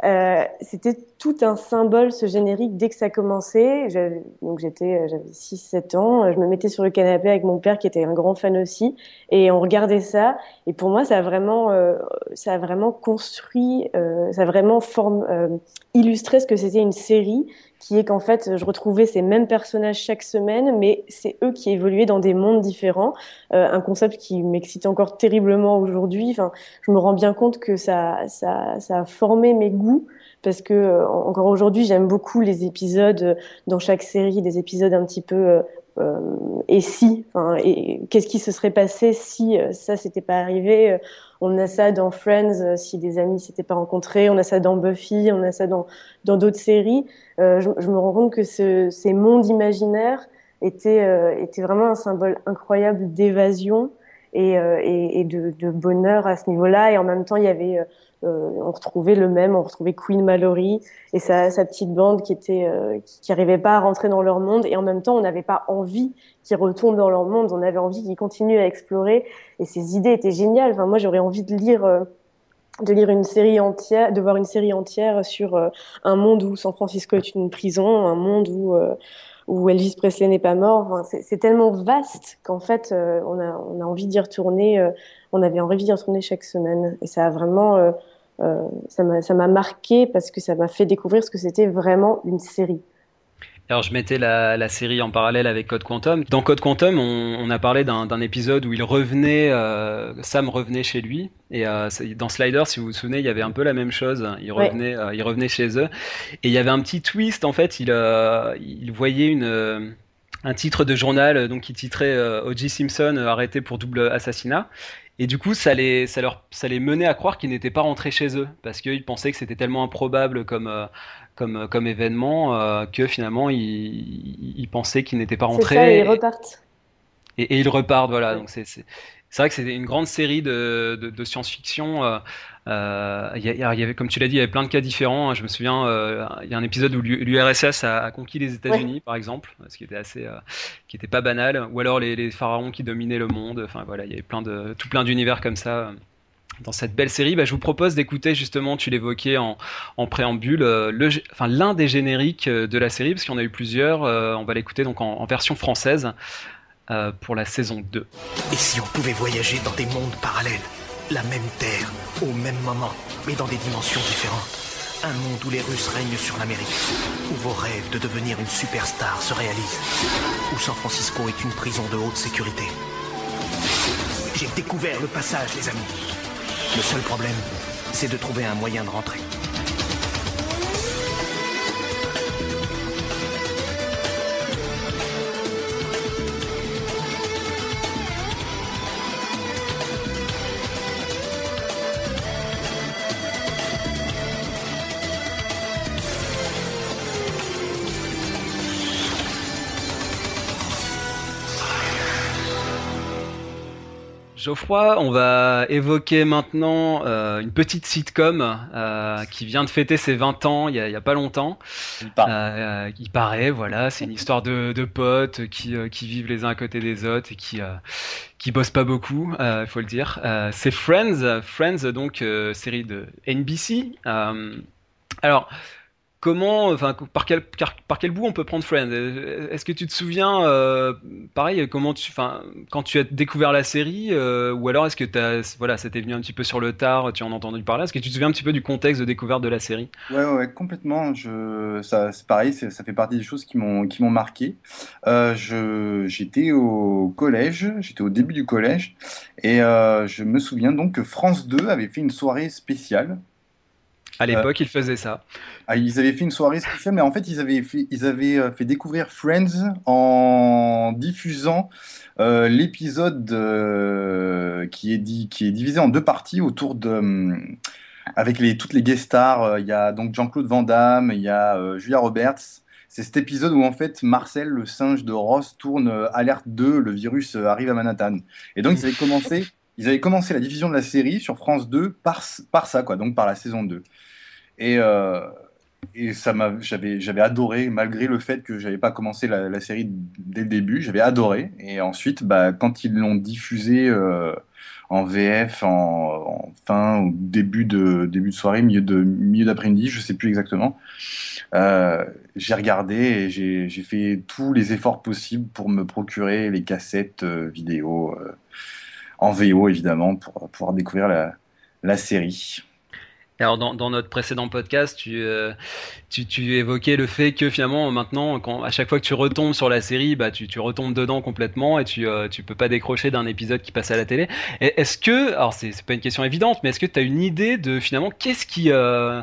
Euh, c'était tout un symbole ce générique dès que ça commençait. Donc j'étais, euh, j'avais 6-7 ans. Je me mettais sur le canapé avec mon père qui était un grand fan aussi, et on regardait ça. Et pour moi, ça a vraiment, euh, ça a vraiment construit, euh, ça a vraiment forme, euh, illustré ce que c'était une série, qui est qu'en fait, je retrouvais ces mêmes personnages chaque semaine, mais c'est eux qui évoluaient dans des mondes différents. Euh, un concept qui m'excite encore terriblement aujourd'hui. Enfin, je me rends bien compte que ça, ça, ça a formé mes goûts parce que euh, encore aujourd'hui, j'aime beaucoup les épisodes euh, dans chaque série, des épisodes un petit peu euh, euh, et si, et qu'est-ce qui se serait passé si ça s'était pas arrivé On a ça dans Friends, euh, si des amis s'étaient pas rencontrés. On a ça dans Buffy, on a ça dans dans d'autres séries. Euh, je, me rends compte que ce, ces mondes imaginaires étaient euh, étaient vraiment un symbole incroyable d'évasion et, euh, et, et de, de bonheur à ce niveau-là. Et en même temps, il y avait euh, euh, on retrouvait le même, on retrouvait Queen Mallory et sa, sa petite bande qui était euh, qui, qui arrivait pas à rentrer dans leur monde et en même temps on n'avait pas envie qu'ils retournent dans leur monde, on avait envie qu'ils continuent à explorer et ces idées étaient géniales. Enfin moi j'aurais envie de lire euh, de lire une série entière, de voir une série entière sur euh, un monde où San Francisco est une prison, un monde où où Elvis Presley n'est pas mort. C'est tellement vaste qu'en fait euh, on a on a envie d'y retourner. euh, on avait envie d'y retourner chaque semaine et ça a vraiment euh, euh, ça m'a marqué parce que ça m'a fait découvrir ce que c'était vraiment une série. Alors je mettais la, la série en parallèle avec Code Quantum. Dans Code Quantum, on, on a parlé d'un épisode où il revenait, euh, Sam revenait chez lui. Et euh, dans Slider, si vous vous souvenez, il y avait un peu la même chose. Il Ouais. revenait, euh, il revenait chez eux. Et il y avait un petit twist en fait. Il, il voyait une un titre de journal donc qui titrait euh, O.J. Simpson arrêté pour double assassinat. Et du coup, ça les, ça leur, ça les menait à croire qu'ils n'étaient pas rentrés chez eux parce qu'ils pensaient que c'était tellement improbable comme, euh, comme, comme événement euh, que finalement ils, ils pensaient qu'ils n'étaient pas rentrés. ça, et ils repartent. Et, et ils repartent, voilà. Donc c'est vrai que c'était une grande série de, de, de science-fiction. euh, euh, Il y, a- y avait, comme tu l'as dit, il y avait plein de cas différents. hein. Je me souviens, euh, il y a un épisode où l'URSS a, a conquis les États-Unis, par exemple, ce qui était assez, euh, qui était pas banal. Ou alors les, les pharaons qui dominaient le monde. Enfin voilà, il y avait plein de, tout plein d'univers comme ça. Dans cette belle série, bah, je vous propose d'écouter justement, tu l'évoquais en, préambule, euh, l'un des génériques euh, de la série, parce qu'il y en a eu plusieurs. euh, on va l'écouter donc en, version française pour la saison 2. Et si on pouvait voyager dans des mondes parallèles La même Terre, au même moment, mais dans des dimensions différentes. Un monde où les Russes règnent sur l'Amérique. Où vos rêves de devenir une superstar se réalisent. Où San Francisco est une prison de haute sécurité. J'ai découvert le passage, les amis. Le seul problème, c'est de trouver un moyen de rentrer. Geoffroy, on va évoquer maintenant euh, une petite sitcom euh, qui vient de fêter ses 20 ans il y a, pas longtemps. Il paraît. il paraît, voilà, c'est une histoire de, de potes qui, euh, qui vivent les uns à côté des autres et qui, euh, qui bossent pas beaucoup, il faut le dire. Euh, c'est Friends, Friends donc euh, série de NBC. Euh, alors, comment, enfin, par quel, par, quel bout on peut prendre Friends? Est-ce que tu te souviens, euh, pareil, comment tu, enfin, quand tu as découvert la série, euh, ou alors est-ce que t'as, voilà, t'est venu un petit peu sur le tard, tu en as entendu parler? Est-ce que tu te souviens un petit peu du contexte de découverte de la série? Ouais, ouais, complètement. Je, ça, c'est pareil, ça fait partie des choses qui m'ont, qui m'ont marqué. Euh, je, j'étais au collège, j'étais au début du collège, et je me souviens donc que France 2 avait fait une soirée spéciale. À l'époque, ils faisaient ça. Ah, ils avaient fait une soirée spéciale, mais en fait, ils avaient fait, ils avaient euh, fait découvrir Friends en diffusant euh, l'épisode euh, qui est dit, qui est divisé en deux parties autour de, hum, avec les, toutes les guest stars. Euh, Il y a donc Jean-Claude Van Damme, il y a euh, Julia Roberts. C'est cet épisode où en fait Marcel, le singe de Ross, tourne euh, alerte 2, le virus euh, arrive à Manhattan. Et donc ils avaient commencé, ils avaient commencé la diffusion de la série sur France 2 par, ça, donc par la saison 2. Et, euh, et ça j'avais, adoré, malgré le fait que j'avais pas commencé la, série dès le début, j'avais adoré. Et ensuite, bah, quand ils l'ont diffusé euh, en VF, en, fin ou début de début de soirée, milieu de milieu d'après-midi, je sais plus exactement, euh, j'ai regardé et j'ai, fait tous les efforts possibles pour me procurer les cassettes vidéo en VO évidemment pour pouvoir découvrir la, série. Alors dans, notre précédent podcast, tu, euh, tu, tu évoquais le fait que finalement maintenant, quand, à chaque fois que tu retombes sur la série, bah, tu, retombes dedans complètement et tu, euh, tu peux pas décrocher d'un épisode qui passe à la télé. Est-ce que, alors c'est c'est pas une question évidente, mais est-ce que tu as une idée de finalement qu'est-ce qui, euh,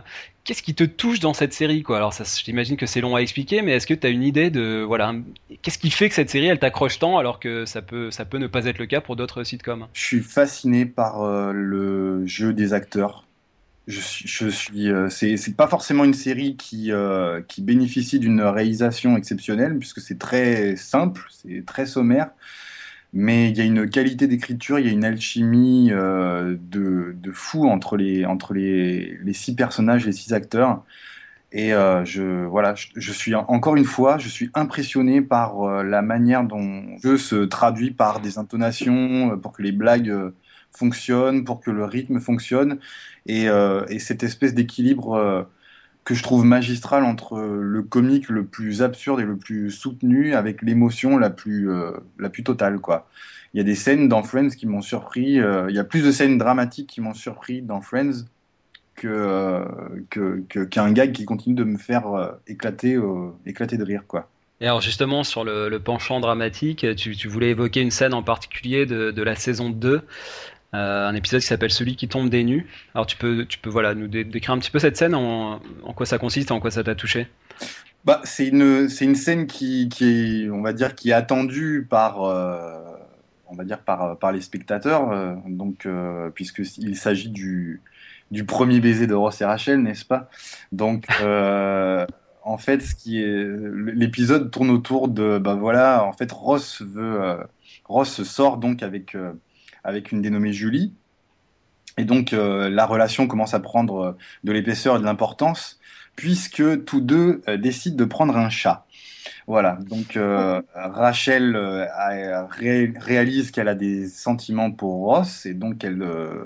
qu'est-ce qui te touche dans cette série quoi? Alors j'imagine que c'est long à expliquer, mais est-ce que tu as une idée de voilà, qu'est-ce qui fait que cette série elle t'accroche tant alors que ça peut, ça peut ne pas être le cas pour d'autres sitcoms? Je suis fasciné par euh, le jeu des acteurs. Je je suis, euh, c'est, c'est pas forcément une série qui, euh, qui bénéficie d'une réalisation exceptionnelle, puisque c'est très simple, c'est très sommaire, mais il y a une qualité d'écriture, il y a une alchimie euh, de, de fou entre les, entre les, les six personnages, les six acteurs. Et euh, je, voilà, je, suis encore une fois, je suis impressionné par euh, la manière dont le jeu se traduit par des intonations, pour que les blagues fonctionnent, pour que le rythme fonctionne, et, et cette espèce d'équilibre que je trouve magistral entre le comique le plus absurde et le plus soutenu avec l'émotion la plus, euh, la plus totale, quoi. Il y a des scènes dans Friends qui m'ont surpris, euh, il y a plus de scènes dramatiques qui m'ont surpris dans Friends que, euh, qu'un gag qui continue de me faire euh, éclater, éclater de rire, quoi. Et alors justement sur le, le penchant dramatique, tu, tu voulais évoquer une scène en particulier de, de la saison 2, euh, un épisode qui s'appelle Celui qui tombe des nues. Alors tu peux, tu peux voilà, nous dé- décrire un petit peu cette scène, en, quoi ça consiste, en quoi ça t'a touché? Bah, c'est une, une scène qui, qui est, on va dire, qui est attendue par, euh, on va dire, par, par les spectateurs, euh, donc, euh, puisqu'il s'agit du, du premier baiser de Ross et Rachel, n'est-ce pas? Donc, en fait, l'épisode tourne autour de, bah voilà, en fait, Ross veut, Ross sort donc avec, avec une dénommée Julie, et donc euh, la relation commence à prendre euh, de l'épaisseur et de l'importance, puisque tous deux euh, décident de prendre un chat. Voilà, donc Rachel réalise qu'elle a des sentiments pour Ross et donc elle,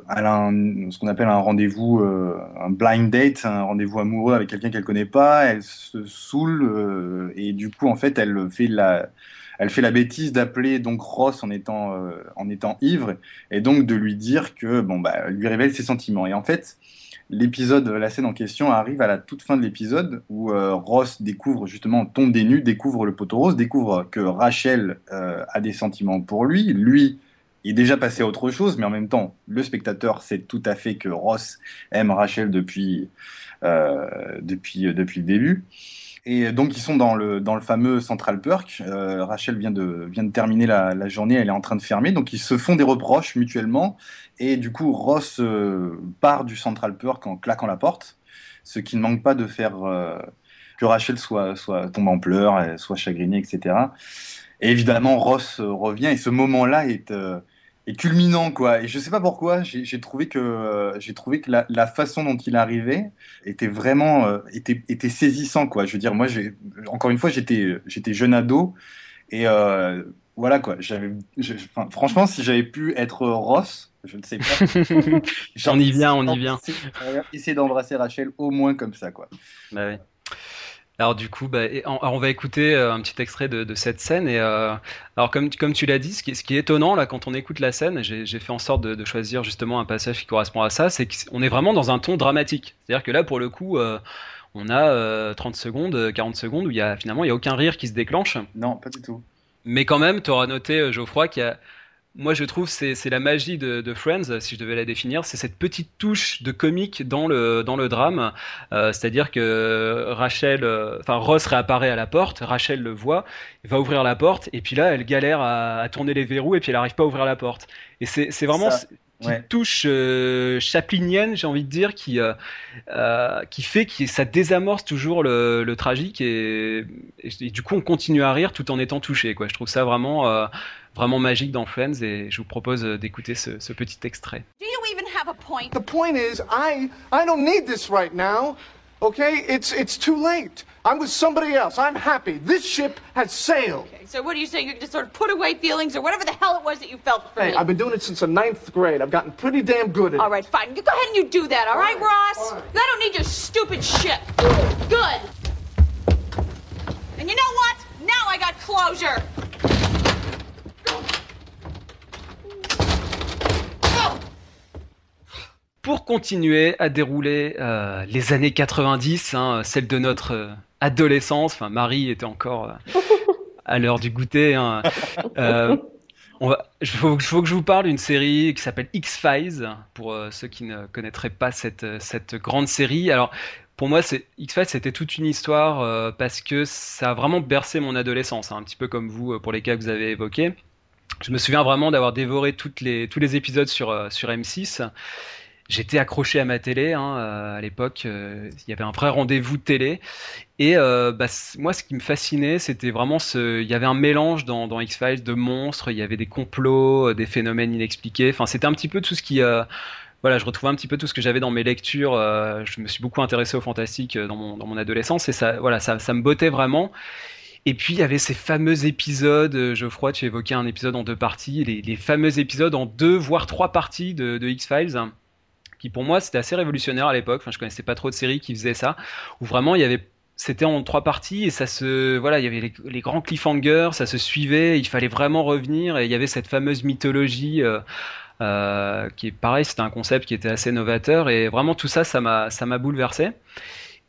a un- ce qu'on appelle un rendez-vous, un blind date, un rendez-vous amoureux avec quelqu'un qu'elle connaît pas. Elle se saoule et du coup en fait elle fait la, elle fait la bêtise d'appeler donc Ross en étant, euh, en étant ivre et donc de lui dire que bon bah lui révèle ses sentiments et en fait l'épisode, la scène en question arrive à la toute fin de l'épisode où euh, Ross découvre justement, tombe des découvre le poteau rose, découvre que Rachel euh, a des sentiments pour lui. Lui est déjà passé à autre chose, mais en même temps, le spectateur sait tout à fait que Ross aime Rachel depuis, depuis, depuis le début. Et donc ils sont dans le, dans le fameux Central Perk. Euh, Rachel vient de, vient de terminer la, la journée, elle est en train de fermer. Donc ils se font des reproches mutuellement. Et du coup, Ross euh, part du Central Perk en claquant la porte. Ce qui ne manque pas de faire euh, que Rachel soit, soit tombe en pleurs, soit chagrinée, etc. Et évidemment, Ross euh, revient. Et ce moment-là est, euh, est culminant, quoi. Et je sais pas pourquoi, j'ai trouvé que, euh, j'ai trouvé que la, la façon dont il arrivait était vraiment euh, était, était saisissant, quoi. Je veux dire, moi, j'ai encore une fois, j'étais j'étais jeune ado et euh, voilà quoi. J'avais, je- enfin, franchement, si j'avais pu être Ross, je ne sais pas. [laughs] On y vient, on y vient. Essayer d'embrasser Rachel au moins comme ça, quoi. Bah oui. Alors du coup, bah, on, va écouter euh, un petit extrait de, de cette scène. Et euh, alors comme, comme tu l'as dit, ce qui, est- ce qui est étonnant là quand on écoute la scène, j'ai fait en sorte de, de choisir justement un passage qui correspond à ça, c'est qu'on est vraiment dans un ton dramatique. C'est-à-dire que là, pour le coup, euh, on a euh, 30 secondes, euh, 40 secondes où il y a finalement il y a aucun rire qui se déclenche. Non, pas du tout. Mais quand même, tu auras noté, Geoffroy, qu'il y a. Moi, je trouve c'est c'est la magie de, de Friends, si je devais la définir, c'est cette petite touche de comique dans le dans le drame. Euh, C'est-à-dire que Rachel, euh, enfin Ross réapparaît à la porte, Rachel le voit, va ouvrir la porte, et puis là, elle galère à, à tourner les verrous, et puis elle arrive pas à ouvrir la porte. Et c'est c'est vraiment Ça, cette petite ouais. touche euh, chaplinienne, j'ai envie de dire, qui qui fait que ça désamorce toujours le, le tragique et, et- et du coup on continue à rire tout en étant touché quoi. Je trouve ça vraiment vraiment magique dans Friends et je vous propose euh, d'écouter ce, ce petit extrait. Do you even have a point? The point is, I I don't need this right now. Okay, it's it's too late. I'm with somebody else. I'm happy. This ship has sailed. Okay, so what are you saying? You can just sort of put away feelings or whatever the hell it was that you felt for Hey, me? I've been doing it since the ninth grade. I've gotten pretty damn good at All it. right, fine. You go ahead and you do that, all right, Ross? I don't need your stupid shit. Good. And you know what? Now I got closure. Pour continuer à dérouler euh, les années 90, hein, celles de notre euh, adolescence, enfin Marie était encore euh, à l'heure du goûter. Hein, il faut, faut que je vous parle d'une série qui s'appelle X-Files, pour ceux qui ne connaîtraient pas cette, cette grande série. Alors, pour moi, X-Files, c'était toute une histoire parce que ça a vraiment bercé mon adolescence, hein, un petit peu comme vous, pour les cas que vous avez évoqués. Je me souviens vraiment d'avoir dévoré toutes les, tous les épisodes sur, sur M6. J'étais accroché à ma télé hein, euh, à l'époque. euh, il y avait un vrai rendez-vous télé. Et euh, bah, moi, ce qui me fascinait, c'était vraiment ce. Il y avait un mélange dans, dans X-Files de monstres. Il y avait des complots, des phénomènes inexpliqués. Enfin, c'était un petit peu tout ce qui. voilà, je retrouvais un petit peu tout ce que j'avais dans mes lectures. je me suis beaucoup intéressé au fantastique dans mon, dans mon adolescence et ça, voilà, ça, ça me bottait vraiment. Et puis il y avait ces fameux épisodes, Geoffroy, tu évoquais un épisode en deux parties, les, fameux épisodes en deux voire trois parties de, de X-Files, qui pour moi c'était assez révolutionnaire à l'époque. Enfin, je connaissais pas trop de séries qui faisaient ça, où vraiment il y avait, c'était en trois parties et ça se, voilà, il y avait les, grands cliffhangers, ça se suivait, il fallait vraiment revenir et il y avait cette fameuse mythologie. euh, euh, qui est pareil, c'était un concept qui était assez novateur et vraiment tout ça, ça m'a, ça m'a bouleversé.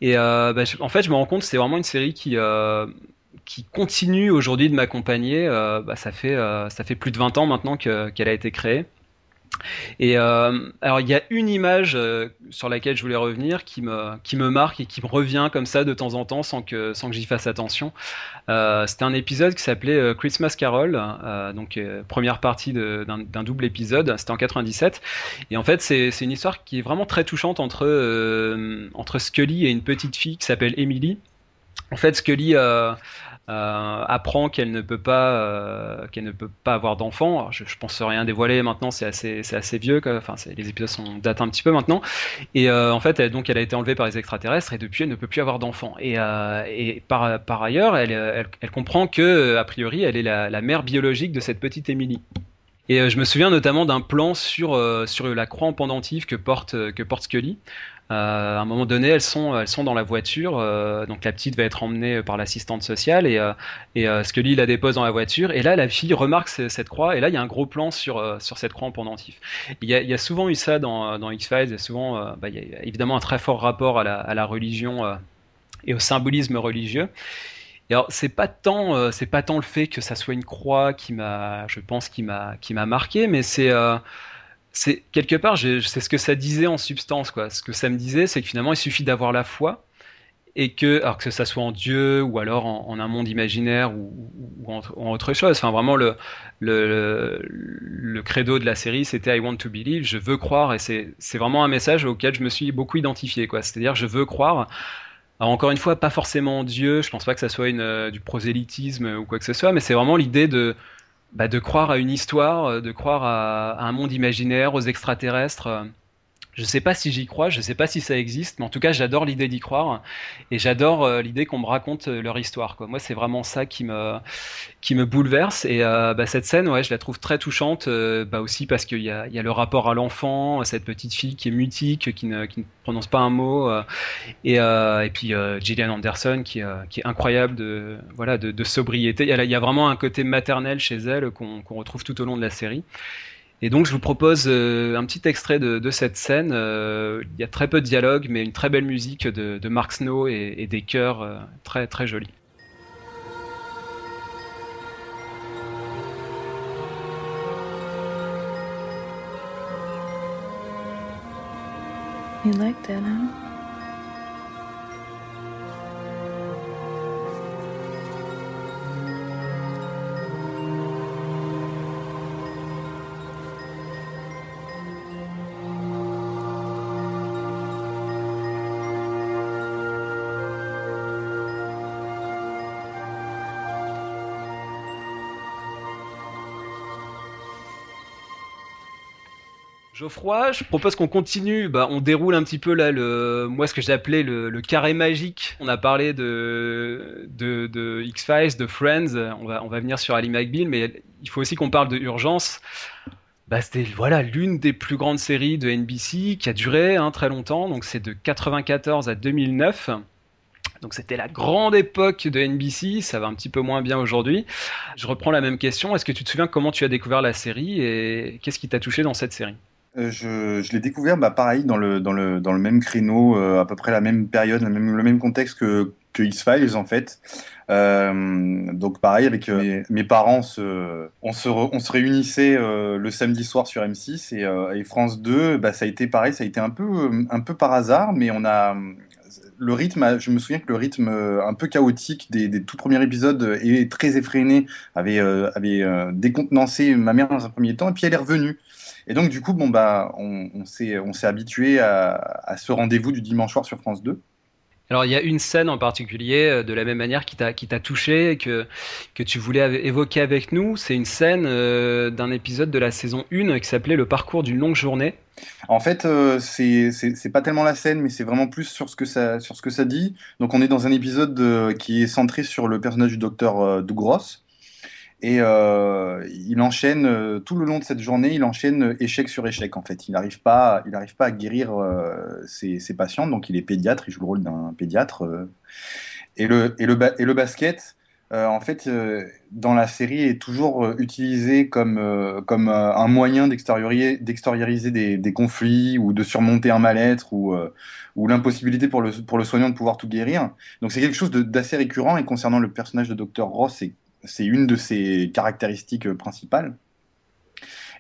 Et euh, bah, je- en fait, je me rends compte c'est vraiment une série qui, qui continue aujourd'hui de m'accompagner. Bah, ça fait, ça fait plus de 20 ans maintenant que- qu'elle a été créée. Et euh, alors il y a une image euh, sur laquelle je voulais revenir qui me qui me marque et qui me revient comme ça de temps en temps sans que sans que j'y fasse attention. Euh, C'était un épisode qui s'appelait Christmas Carol, donc première partie d'un double épisode. C'était en 97 et en fait c'est une histoire qui est vraiment très touchante entre entre Scully et une petite fille qui s'appelle Emily. En fait, Scully apprend qu'elle ne peut pas euh, qu'elle ne peut pas avoir d'enfant. Je, je pense rien dévoiler maintenant, c'est assez c'est assez vieux. Enfin, les épisodes sont datent un petit peu maintenant. Et euh, en fait, elle, donc elle a été enlevée par les extraterrestres et depuis elle ne peut plus avoir d'enfant. Et, euh, par ailleurs, elle, elle comprend que euh, a priori elle est la, mère biologique de cette petite Emily. Et euh, je me souviens notamment d'un plan sur euh, sur la croix en pendentif que porte euh, que porte Scully. Euh, à un moment donné, elles sont elles sont dans la voiture. euh, donc la petite va être emmenée par l'assistante sociale et euh, et euh, Scully la dépose dans la voiture. Et là, la fille remarque ce- cette croix. Et là, il y a un gros plan sur euh, sur cette croix en pendentif. Il y a, il y a souvent eu ça dans dans X Files. Souvent, euh, bah, il y a évidemment un très fort rapport à la à la religion euh, et au symbolisme religieux. Et alors, c'est pas tant, euh, c'est pas tant le fait que ça soit une croix qui m'a, je pense, qui m'a, qui m'a marqué, mais c'est, euh, c'est quelque part, c'est ce que ça disait en substance, quoi. Ce que ça me disait, c'est que finalement, il suffit d'avoir la foi et que, alors que ça soit en Dieu ou alors en, un monde imaginaire ou, en, autre chose. Enfin, vraiment, le, le, le, credo de la série, c'était I want to believe, je veux croire, et c'est, c'est vraiment un message auquel je me suis beaucoup identifié, quoi. C'est-à-dire, je veux croire. Alors encore une fois, pas forcément en Dieu, je pense pas que ça soit une, euh, du prosélytisme ou quoi que ce soit, mais c'est vraiment l'idée de, bah, de croire à une histoire, euh, de croire à, à un monde imaginaire, aux extraterrestres. Je sais pas si j'y crois, je sais pas si ça existe, mais en tout cas j'adore l'idée d'y croire et j'adore euh, l'idée qu'on me raconte euh, leur histoire. Quoi. Moi c'est vraiment ça qui me qui me bouleverse et euh, bah, cette scène ouais je la trouve très touchante bah, aussi parce qu'il y a, y a le rapport à l'enfant, cette petite fille qui est mutique, qui ne, qui ne prononce pas un mot et, et puis Gillian Anderson qui, qui est incroyable de voilà de, de sobriété. Il y, a, vraiment un côté maternel chez elle qu'on qu'on retrouve tout au long de la série. Et donc je vous propose euh, un petit extrait de, cette scène. Euh, il y a très peu de dialogue, mais une très belle musique de, Mark Snow et, des chœurs euh, très très jolis. Geoffroy, je propose qu'on continue. Bah, on déroule un petit peu là le, moi ce que appelé le, le carré magique. On a parlé de de, de X Files, de Friends. On va on va venir sur Ali McBeal, mais il faut aussi qu'on parle de Urgence. Bah, c'était voilà l'une des plus grandes séries de NBC qui a duré hein, très longtemps. Donc c'est de 94 à 2009. Donc c'était la grande époque de NBC, ça va un petit peu moins bien aujourd'hui. Je reprends la même question, est-ce que tu te souviens comment tu as découvert la série et qu'est-ce qui t'a touché dans cette série? Je, je l'ai découvert bah, pareil dans le, dans, le, dans le même créneau, euh, à peu près la même période, le même, contexte que, que X-Files en fait. Euh, donc pareil avec euh, mes, parents, on, se on se réunissait euh, le samedi soir sur M6 et, euh, France 2, bah, ça a été pareil, ça a été un peu, euh, un peu par hasard, mais on a le rythme, je me souviens que le rythme euh, un peu chaotique des, des tout premiers épisodes et très effréné avait, euh, avait euh, décontenancé ma mère dans un premier temps, et puis elle est revenue. Et donc du coup, bon bah, on, on s'est, habitué à, à ce rendez-vous du dimanche soir sur France 2. Alors il y a une scène en particulier, euh, de la même manière, qui t'a qui t'a touché et que que tu voulais évoquer avec nous. C'est une scène euh, d'un épisode de la saison 1 qui s'appelait Le parcours d'une longue journée. En fait, euh, c'est pas tellement la scène, mais c'est vraiment plus sur ce que ça sur ce que ça dit. Donc, on est dans un épisode euh, qui est centré sur le personnage du docteur euh, Doug Ross. Et euh, il enchaîne euh, tout le long de cette journée, il enchaîne euh, échec sur échec en fait. Il n'arrive pas, il n'arrive pas à guérir ses, ses patients. Donc il est pédiatre, il joue le rôle d'un pédiatre. et le et le et le basket, en fait, dans la série est toujours utilisé comme comme un moyen d'extérioriser des, des conflits ou de surmonter un mal-être ou ou l'impossibilité pour le pour le soignant de pouvoir tout guérir. Donc c'est quelque chose d'assez récurrent et concernant le personnage de Dr Ross, c'est c'est une de ses caractéristiques euh, principales.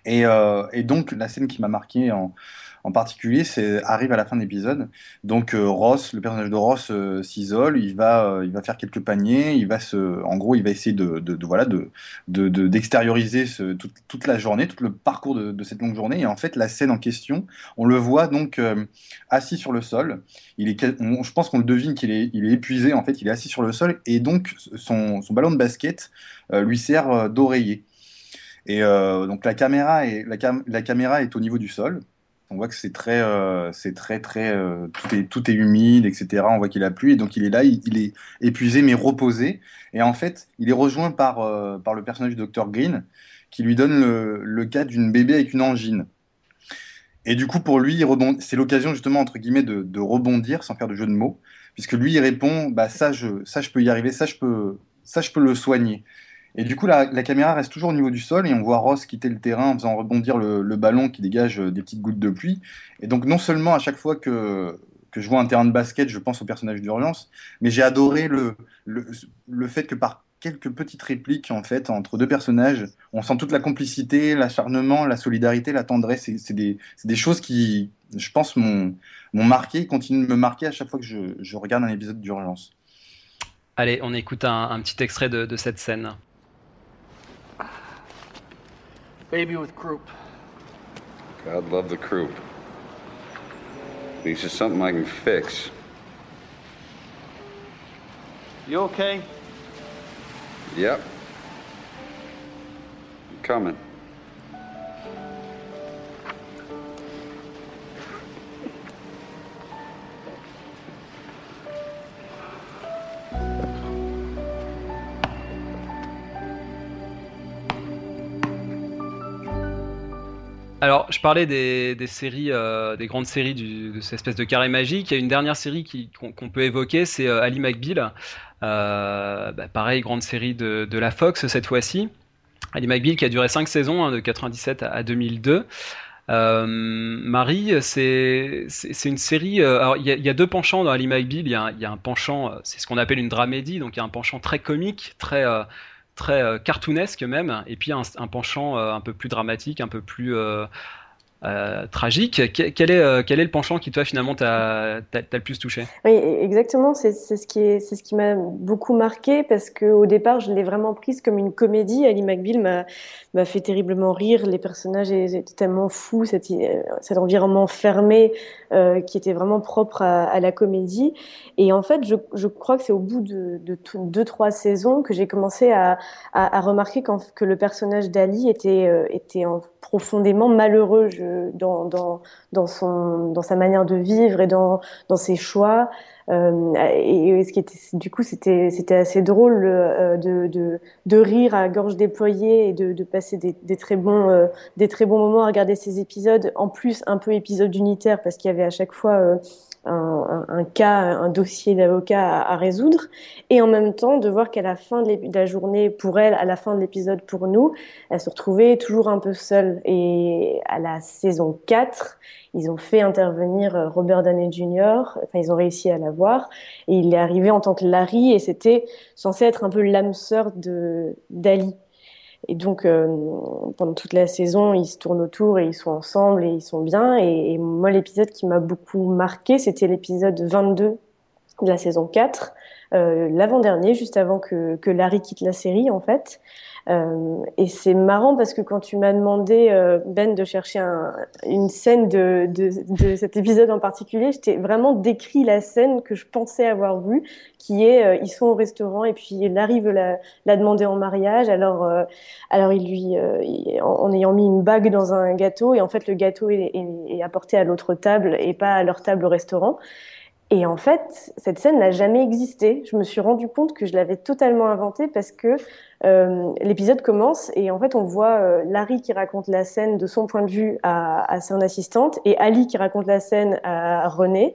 Et, euh, et donc, la scène qui m'a marqué en, en particulier, c'est arrive à la fin de l'épisode. Donc euh, Ross, le personnage de Ross euh, s'isole, il va, euh, il va faire quelques paniers, il va en gros, il va essayer de, voilà, de, de- de- d'extérioriser toute, la journée, tout le parcours de, cette longue journée. Et en fait, la scène en question, on le voit donc assis sur le sol. Il est, je pense qu'on le devine qu'il est, il est épuisé. En fait, il est assis sur le sol et donc son, ballon de basket lui sert d'oreiller. Et donc la caméra est, la, cam- la caméra est au niveau du sol. On voit que c'est très, euh, c'est très, très, euh, tout est, tout est humide, etc. On voit qu'il a plu et donc il est là, il, est épuisé mais reposé. Et en fait, il est rejoint par, euh, par le personnage du Dr Green qui lui donne le, le cas d'une bébé avec une angine. Et du coup, pour lui, c'est l'occasion justement entre guillemets de, de rebondir sans faire de jeu de mots, puisque lui, il répond, bah ça, je, ça, je peux y arriver, ça, je peux, ça, je peux le soigner. Et du coup, la, caméra reste toujours au niveau du sol et on voit Ross quitter le terrain en faisant rebondir le, ballon qui dégage euh, des petites gouttes de pluie. Et donc, non seulement à chaque fois que, que je vois un terrain de basket, je pense au personnage d'urgence, mais j'ai adoré le, le, le fait que par quelques petites répliques en fait entre deux personnages, on sent toute la complicité, l'acharnement, la solidarité, la tendresse. C'est des, des choses qui, je pense, m'ont m'ont marqué, continuent de me marquer à chaque fois que je, je regarde un épisode d'urgence. Allez, on écoute un, un petit extrait de, de cette scène. Baby with croup. God love the croup. These are something I can fix. You okay? Yep. I'm coming. Alors, je parlais des, euh, des grandes séries de cette espèce de carré magique. Il y a une dernière série qu'on peut évoquer, c'est euh, Ali McBeal. Euh, bah, pareil, grande série de, la Fox cette fois-ci. Ali McBeal qui a duré 5 saisons, hein, de 97 à, à 2002. Euh, Marie, c'est une série. alors, il y a, deux penchants dans Ali McBeal. Il y a, un- il y a un penchant, c'est ce qu'on appelle une dramédie, donc il y a un penchant très comique, très très euh, cartoonesque même, et puis un, penchant euh, un peu plus dramatique, un peu plus euh, tragique. Que- Quel est, euh, quel est le penchant qui, toi, finalement, t'a le plus touché? Oui, exactement. C'est ce qui est, qui m'a beaucoup marqué parce que au départ, je l'ai vraiment prise comme une comédie. Ali McBeal m'a fait terriblement rire. Les personnages étaient tellement fous, cet, euh, environnement fermé qui était vraiment propre à, la comédie. Et en fait, je, je crois que c'est au bout de, deux trois saisons que j'ai commencé à, à, remarquer que le personnage d'Ali était était en- profondément malheureux dans, dans, dans, son, dans sa manière de vivre et dans, dans ses choix. Euh, et, ce qui était, du coup, c'était, c'était assez drôle euh, de, de, rire à gorge déployée et de, passer des, très bons, euh, des très bons moments à regarder ces épisodes. En plus, un peu épisode unitaire parce qu'il y avait à chaque fois euh, un, un, cas, un dossier d'avocat à, à résoudre. Et en même temps, de voir qu'à la fin de, la journée, pour elle, à la fin de l'épisode pour nous, elle se retrouvait toujours un peu seule. Et à la saison 4, ils ont fait intervenir euh, Robert Downey Jr. Enfin, ils ont réussi à l'avoir. Et il est arrivé en tant que Larry et c'était censé être un peu l'âme sœur d'Ali. Et donc, euh, pendant toute la saison, ils se tournent autour et ils sont ensemble et ils sont bien. Et, moi, l'épisode qui m'a beaucoup marqué, c'était l'épisode 22 de la saison 4, euh, l'avant-dernier, juste avant que, que Larry quitte la série, en fait. Euh, et c'est marrant parce que quand tu m'as demandé, euh, Ben, de chercher un- une scène de, de, cet épisode en particulier, je t'ai vraiment décrit la scène que je pensais avoir vue, qui est, euh, ils sont au restaurant et puis Larry veut la, la demander en mariage, alors, alors il lui, il- en, ayant mis une bague dans un gâteau, et en fait le gâteau est, est apporté à l'autre table et pas à leur table au restaurant. Et en fait, cette scène n'a jamais existé. Je me suis rendu compte que je l'avais totalement inventée parce que euh, l'épisode commence et en fait on voit euh, Larry qui raconte la scène de son point de vue à, à son assistante et Ali qui raconte la scène à René.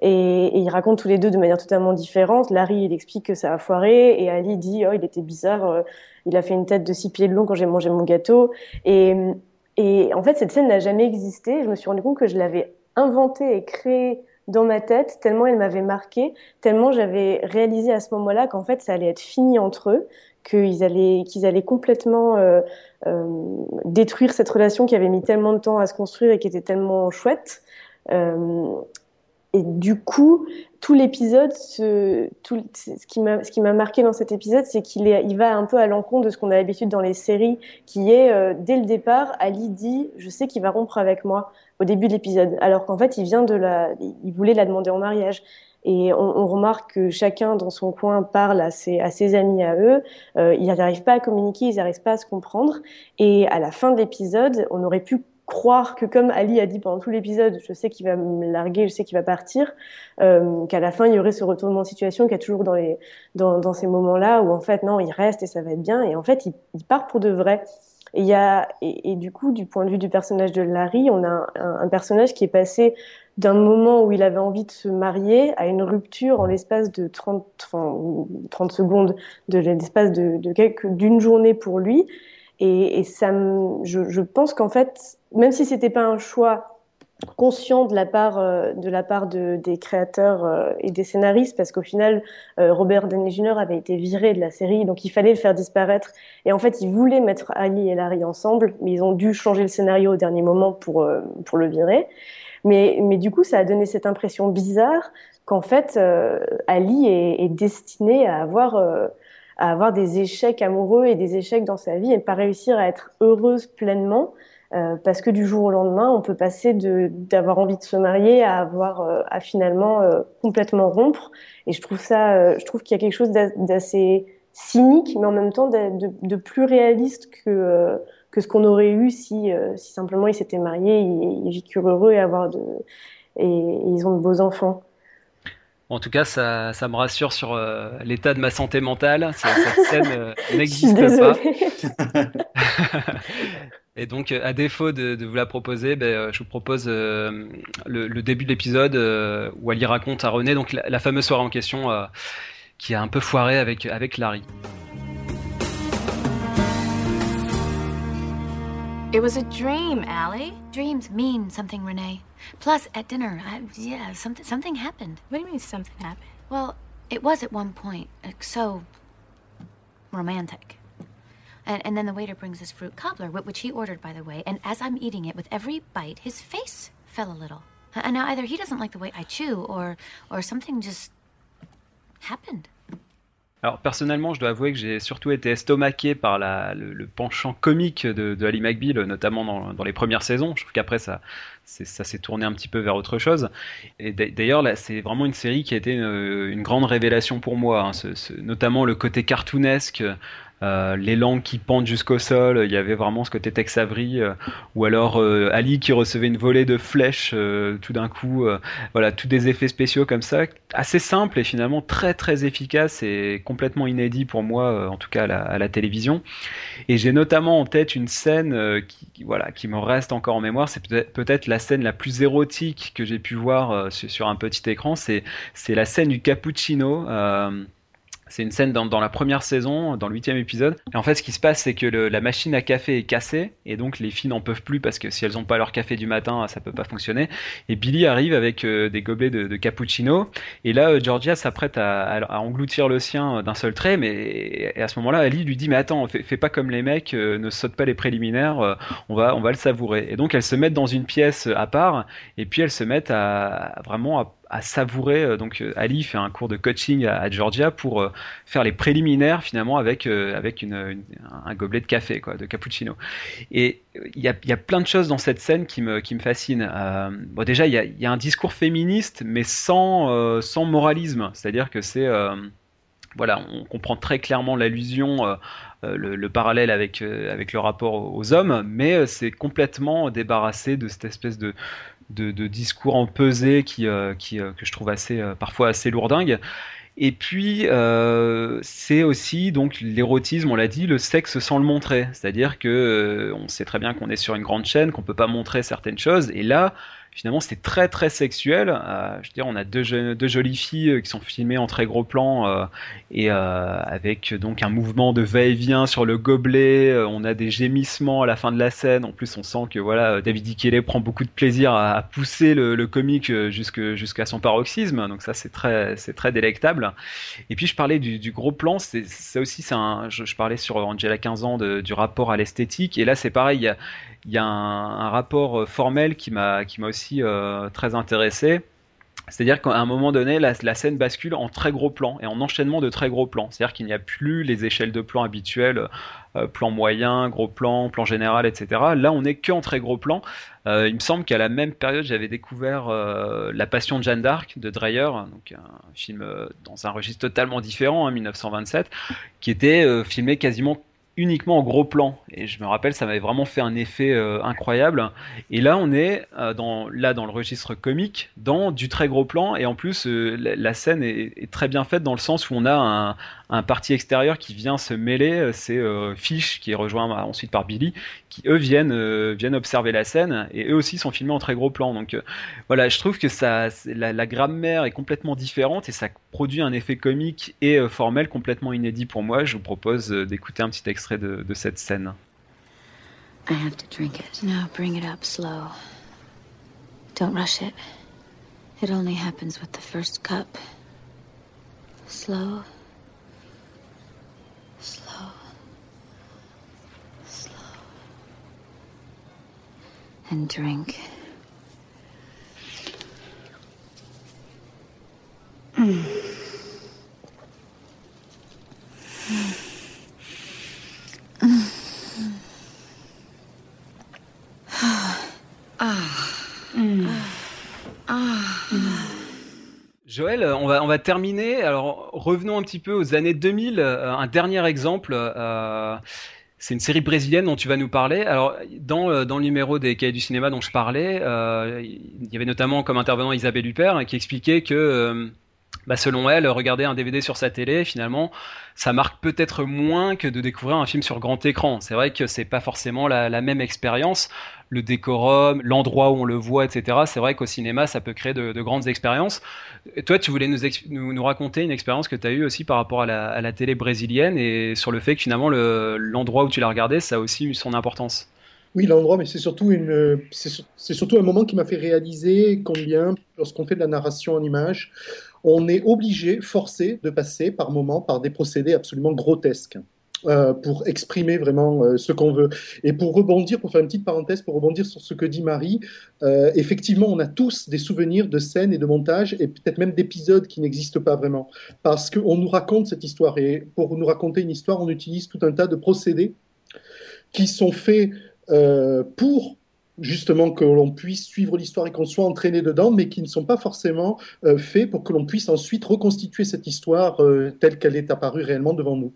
Et, ils racontent tous les deux de manière totalement différente. Larry, il explique que ça a foiré et Ali dit, oh, il était bizarre, euh, il a fait une tête de six pieds de long quand j'ai mangé mon gâteau. Et, et en fait, cette scène n'a jamais existé. Je me suis rendu compte que je l'avais inventée et créée dans ma tête, tellement elle m'avait marqué, tellement j'avais réalisé à ce moment-là qu'en fait ça allait être fini entre eux, qu'ils allaient, allaient complètement euh, euh, détruire cette relation qui avait mis tellement de temps à se construire et qui était tellement chouette. Euh, et du coup, tout l'épisode, ce, qui m'a, ce qui m'a marqué dans cet épisode, c'est qu'il il va un peu à l'encontre de ce qu'on a l'habitude dans les séries, qui est dès le départ, Ali dit, je sais qu'il va rompre avec moi au début de l'épisode, alors qu'en fait, il vient de la, il voulait la demander en mariage. Et on, on, remarque que chacun dans son coin parle à ses, à ses amis à eux. Euh, ils n'arrivent pas à communiquer, ils n'arrivent pas à se comprendre. Et à la fin de l'épisode, on aurait pu croire que comme Ali a dit pendant tout l'épisode, je sais qu'il va me larguer, je sais qu'il va partir, euh, qu'à la fin il y aurait ce retournement de situation qu'il y a toujours dans, les, dans, dans ces moments-là où en fait non, il reste et ça va être bien. Et en fait, il, il part pour de vrai. Et, du coup, du point de vue du personnage de Larry, on a un, personnage qui est passé d'un moment où il avait envie de se marier à une rupture en l'espace de 30, enfin, 30 secondes, de l'espace d'une journée pour lui. Et, et ça, je, je pense qu'en fait, même si c'était pas un choix conscient de la part euh, de la part de, des créateurs euh, et des scénaristes parce qu'au final euh, Robert Downey Jr avait été viré de la série donc il fallait le faire disparaître et en fait ils voulaient mettre Ali et Larry ensemble mais ils ont dû changer le scénario au dernier moment pour pour le virer mais, mais du coup, ça a donné cette impression bizarre qu'en fait, Ali est, est, destiné à avoir, à avoir des échecs amoureux et des échecs dans sa vie et pas réussir à être heureuse pleinement. Euh, parce que du jour au lendemain, on peut passer d'avoir envie de se marier à avoir euh, à finalement euh, complètement rompre. Et je trouve ça, je trouve qu'il y a quelque chose d'assez cynique, mais en même temps de, de, plus réaliste que que ce qu'on aurait eu si, euh, si simplement ils s'étaient mariés, ils, ils heureux et avoir de et, ils ont de beaux enfants. En tout cas, ça, ça me rassure sur euh, l'état de ma santé mentale. Cette scène euh, [laughs] n'existe pas. [laughs] Et donc, à défaut de, de vous la proposer, ben, je vous propose euh, le, le, début de l'épisode euh, où Ali raconte à René donc la, la fameuse soirée en question euh, qui a un peu foiré avec avec Larry. It was a dream, Allie. Dreams mean something, Renee. Plus, at dinner, I, yeah, something something happened. What do you mean something happened? Well, it was at one point like, so romantic. And, and then the waiter brings this fruit cobbler, which he ordered, by the way. And as I'm eating it, with every bite, his face fell a little. And now either he doesn't like the way I chew, or or something just happened. Alors personnellement, je dois avouer que j'ai surtout été estomaqué par le, penchant comique de, Ali McBeal, notamment dans, les premières saisons. Je trouve qu'après ça, ça s'est tourné un petit peu vers autre chose. Et d'ailleurs, là, c'est vraiment une série qui a été une, grande révélation pour moi, hein, notamment le côté cartoonesque. Euh, les langues qui pendent jusqu'au sol, il y avait vraiment ce côté Tex euh, ou alors euh, Ali qui recevait une volée de flèches tout d'un coup, voilà, tous des effets spéciaux comme ça, assez simples et finalement très très efficaces et complètement inédits pour moi, en tout cas à la, télévision. Et j'ai notamment en tête une scène qui, voilà, qui me reste encore en mémoire, c'est peut-être peut la scène la plus érotique que j'ai pu voir sur, un petit écran, c'est la scène du cappuccino. C'est une scène dans, la première saison, dans le huitième épisode. Et en fait, ce qui se passe, c'est que la machine à café est cassée, et donc les filles n'en peuvent plus parce que si elles n'ont pas leur café du matin, ça peut pas fonctionner. Et Billy arrive avec euh, des gobelets de, cappuccino, et là, euh, Georgia s'apprête à, engloutir le sien d'un seul trait, mais et à ce moment-là, Ali lui dit mais attends, fais, pas comme les mecs, euh, ne saute pas les préliminaires, euh, on va on va le savourer. Et donc elles se mettent dans une pièce à part, et puis elles se mettent à, vraiment à à savourer. Euh, donc Ali fait un cours de coaching à, Georgia pour euh, faire les préliminaires finalement avec euh, avec un gobelet de café quoi, de cappuccino. Et il y a, y a plein de choses dans cette scène qui me qui me fascinent. Euh, bon déjà il y a, y a, un discours féministe mais sans sans moralisme, c'est-à-dire que c'est voilà, on comprend très clairement l'allusion, euh, le, le, parallèle avec, euh, avec le rapport aux hommes, mais c'est complètement débarrassé de cette espèce de, de, discours empesé qui, euh, qui euh, que je trouve assez euh, parfois assez lourdingue. Et puis c'est aussi donc l'érotisme, on l'a dit, le sexe sans le montrer. C'est-à-dire que on sait très bien qu'on est sur une grande chaîne, qu'on peut pas montrer certaines choses. Et là, finalement c'était très très sexuel. Euh, je veux dire, on a deux, jolies filles euh, qui sont filmées en très gros plan euh, et avec donc un mouvement de va-et-vient sur le gobelet. on a des gémissements à la fin de la scène. En plus, on sent que voilà, David Ikele prend beaucoup de plaisir à, pousser le, le comique jusqu'à son paroxysme. Donc ça, c'est très c'est très délectable. Et puis je parlais du, gros plan. Ça aussi, c'est un. Je, parlais sur Angela 15 ans du rapport à l'esthétique. Et là, c'est pareil. Il y a un, rapport euh, formel qui m'a qui m'a aussi euh, très intéressé. C'est-à-dire qu'à un moment donné, la, scène bascule en très gros plan et en enchaînement de très gros plans. C'est-à-dire qu'il n'y a plus les échelles de plan habituelles, euh, plan moyen, gros plan, plan général, etc. Là, on n'est que en très gros plan. Euh, il me semble qu'à la même période, j'avais découvert La Passion de Jeanne d'Arc de Dreyer, donc un film dans un registre totalement différent, hein, 1927, qui était filmé quasiment uniquement en gros plan. Et je me rappelle, ça m'avait vraiment fait un effet euh, incroyable. Et là, on est euh, dans, là dans le registre comique, dans du très gros plan. Et en plus, euh, la, scène est, très bien faite dans le sens où on a un, un parti extérieur qui vient se mêler. C'est Fish qui est rejoint ensuite par Billy, qui eux viennent viennent observer la scène et eux aussi sont filmés en très gros plan. Donc voilà, je trouve que ça, la, la grammaire est complètement différente et ça produit un effet comique et formel complètement inédit pour moi. Je vous propose d'écouter un petit extrait de, de cette scène. I have to drink it. No, bring it up slow. Don't rush it. It only happens with the first cup. Slow. Slow. Slow. And drink. Mm. Joël, on va, on va terminer. Alors, revenons un petit peu aux années 2000. Euh, un dernier exemple. euh, c'est une série brésilienne dont tu vas nous parler. Alors, dans, le- numéro des cahiers du cinéma dont je parlais, euh, il y avait notamment comme intervenant Isabelle Huppert qui expliquait que, euh, bah, selon elle, regarder un DVD sur sa télé, finalement, ça marque peut-être moins que de découvrir un film sur grand écran. C'est vrai que c'est pas forcément la, même expérience. Le décorum, l'endroit où on le voit, etc. C'est vrai qu'au cinéma, ça peut créer de, de grandes expériences. Toi, tu voulais nous, raconter une expérience que tu as eue aussi par rapport à la, télé brésilienne et sur le fait que finalement, le- l'endroit où tu l'as regardé, ça a aussi eu son importance. Oui, l'endroit, mais c'est surtout, c'est surtout un moment qui m'a fait réaliser combien, lorsqu'on fait de la narration en images, on est obligé, forcé de passer par moments par des procédés absolument grotesques. euh, pour exprimer vraiment euh, ce qu'on veut. Et pour rebondir, pour faire une petite parenthèse, pour rebondir sur ce que dit Marie, euh, effectivement, on a tous des souvenirs de scènes et de montages, et peut-être même d'épisodes qui n'existent pas vraiment, parce qu'on nous raconte cette histoire. Et pour nous raconter une histoire, on utilise tout un tas de procédés qui sont faits pour justement que l'on puisse suivre l'histoire et qu'on soit entraîné dedans, mais qui ne sont pas forcément euh, faits pour que l'on puisse ensuite reconstituer cette histoire euh, telle qu'elle est apparue réellement devant nous.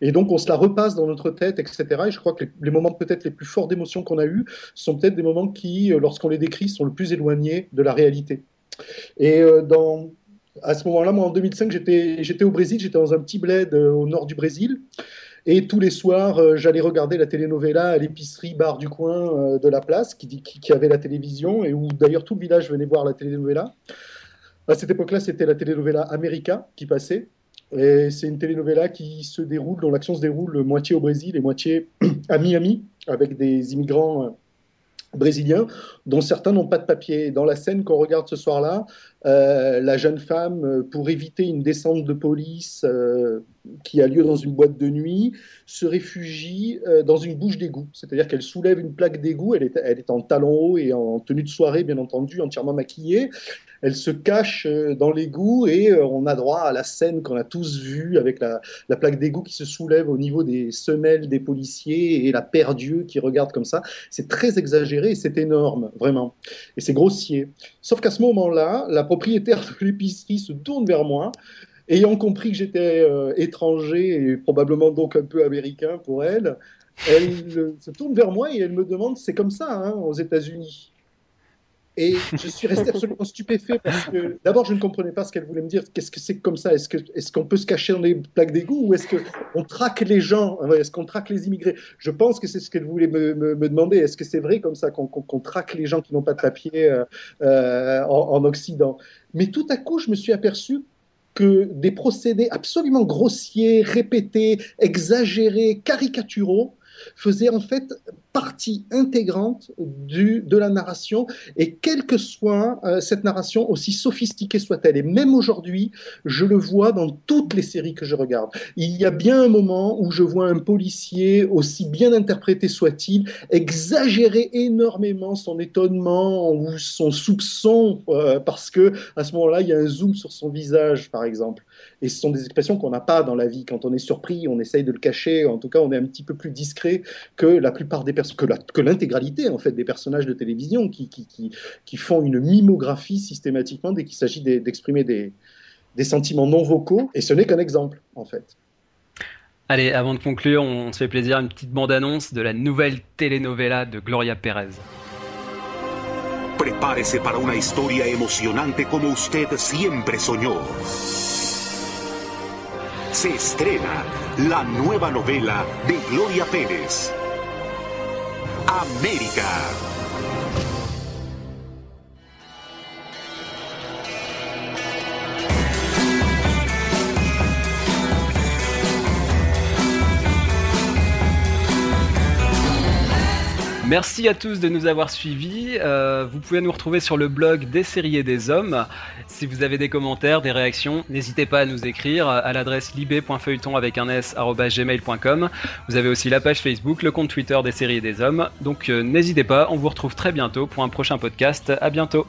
Et donc on se la repasse dans notre tête, etc. Et je crois que les, moments peut-être les plus forts d'émotion qu'on a eus sont peut-être des moments qui, euh, lorsqu'on les décrit, sont le plus éloignés de la réalité. Et à ce moment-là, moi en 2005, j'étais au Brésil, j'étais dans un petit bled au nord du Brésil. Et tous les soirs, euh, j'allais regarder la telenovela à l'épicerie bar du coin euh, de la place, qui, avait la télévision, et où d'ailleurs tout le village venait voir la telenovela. À cette époque-là, c'était la telenovela America qui passait. Et c'est une telenovela qui se déroule, dont l'action se déroule moitié au Brésil et moitié [clears throat] à Miami, avec des immigrants euh, brésiliens, dont certains n'ont pas de papier. Dans la scène qu'on regarde ce soir-là, euh, la jeune femme, euh, pour éviter une descente de police euh, qui a lieu dans une boîte de nuit, se réfugie dans une bouche d'égout. C'est-à-dire qu'elle soulève une plaque d'égout, elle est, en talons hauts et en tenue de soirée, bien entendu, entièrement maquillée. Elle se cache dans l'égout et on a droit à la scène qu'on a tous vue avec la, la plaque d'égout qui se soulève au niveau des semelles des policiers et la paire d'yeux qui regarde comme ça. C'est très exagéré et c'est énorme, vraiment. Et c'est grossier. Sauf qu'à ce moment-là, la propriétaire de l'épicerie se tourne vers moi ayant compris que j'étais euh, étranger et probablement donc un peu américain pour elle, elle euh, se tourne vers moi et elle me demande c'est comme ça hein, aux États-Unis. Et je suis resté absolument stupéfait parce que d'abord, je ne comprenais pas ce qu'elle voulait me dire. Qu'est-ce que c'est comme ça? Est-ce qu'on est qu'on peut se cacher dans les plaques d'égout ou est-ce qu'on traque les gens? Est-ce qu'on traque les immigrés? Je pense que c'est ce qu'elle voulait me, demander. Est-ce que c'est vrai comme ça qu'on qu'on traque les gens qui n'ont pas de papier euh, euh, en, en Occident? Mais tout à coup, je me suis aperçu que des procédés absolument grossiers, répétés, exagérés, caricaturaux faisaient en fait partie intégrante de la narration, et quelle que soit euh, cette narration, aussi sophistiquée soit-elle, et même aujourd'hui, je le vois dans toutes les séries que je regarde. Il y a bien un moment où je vois un policier, aussi bien interprété soit-il, exagérer énormément son étonnement ou son soupçon, euh, parce que à ce moment-là, il y a un zoom sur son visage, par exemple. Et ce sont des expressions qu'on n'a pas dans la vie. Quand on est surpris, on essaye de le cacher. En tout cas, on est un petit peu plus discret que la plupart des personnes, que l'intégralité en fait des personnages de télévision qui, qui, qui, qui font une mimographie systématiquement dès qu'il s'agit d'exprimer des, des sentiments non vocaux. Et ce n'est qu'un exemple en fait. Allez, avant de conclure, on se fait plaisir une petite bande-annonce de la nouvelle telenovela de Gloria Pérez. Prepárese para una historia emocionante como usted siempre soñó. Se estrena la nueva novela de Gloria Pérez. América. Merci à tous de nous avoir suivis. Euh, vous pouvez nous retrouver sur le blog des séries des hommes. Si vous avez des commentaires, des réactions, n'hésitez pas à nous écrire à l'adresse libé.feuilleton avec un s gmail.com. Vous avez aussi la page Facebook, le compte Twitter des séries et des hommes. Donc euh, n'hésitez pas, on vous retrouve très bientôt pour un prochain podcast. À bientôt.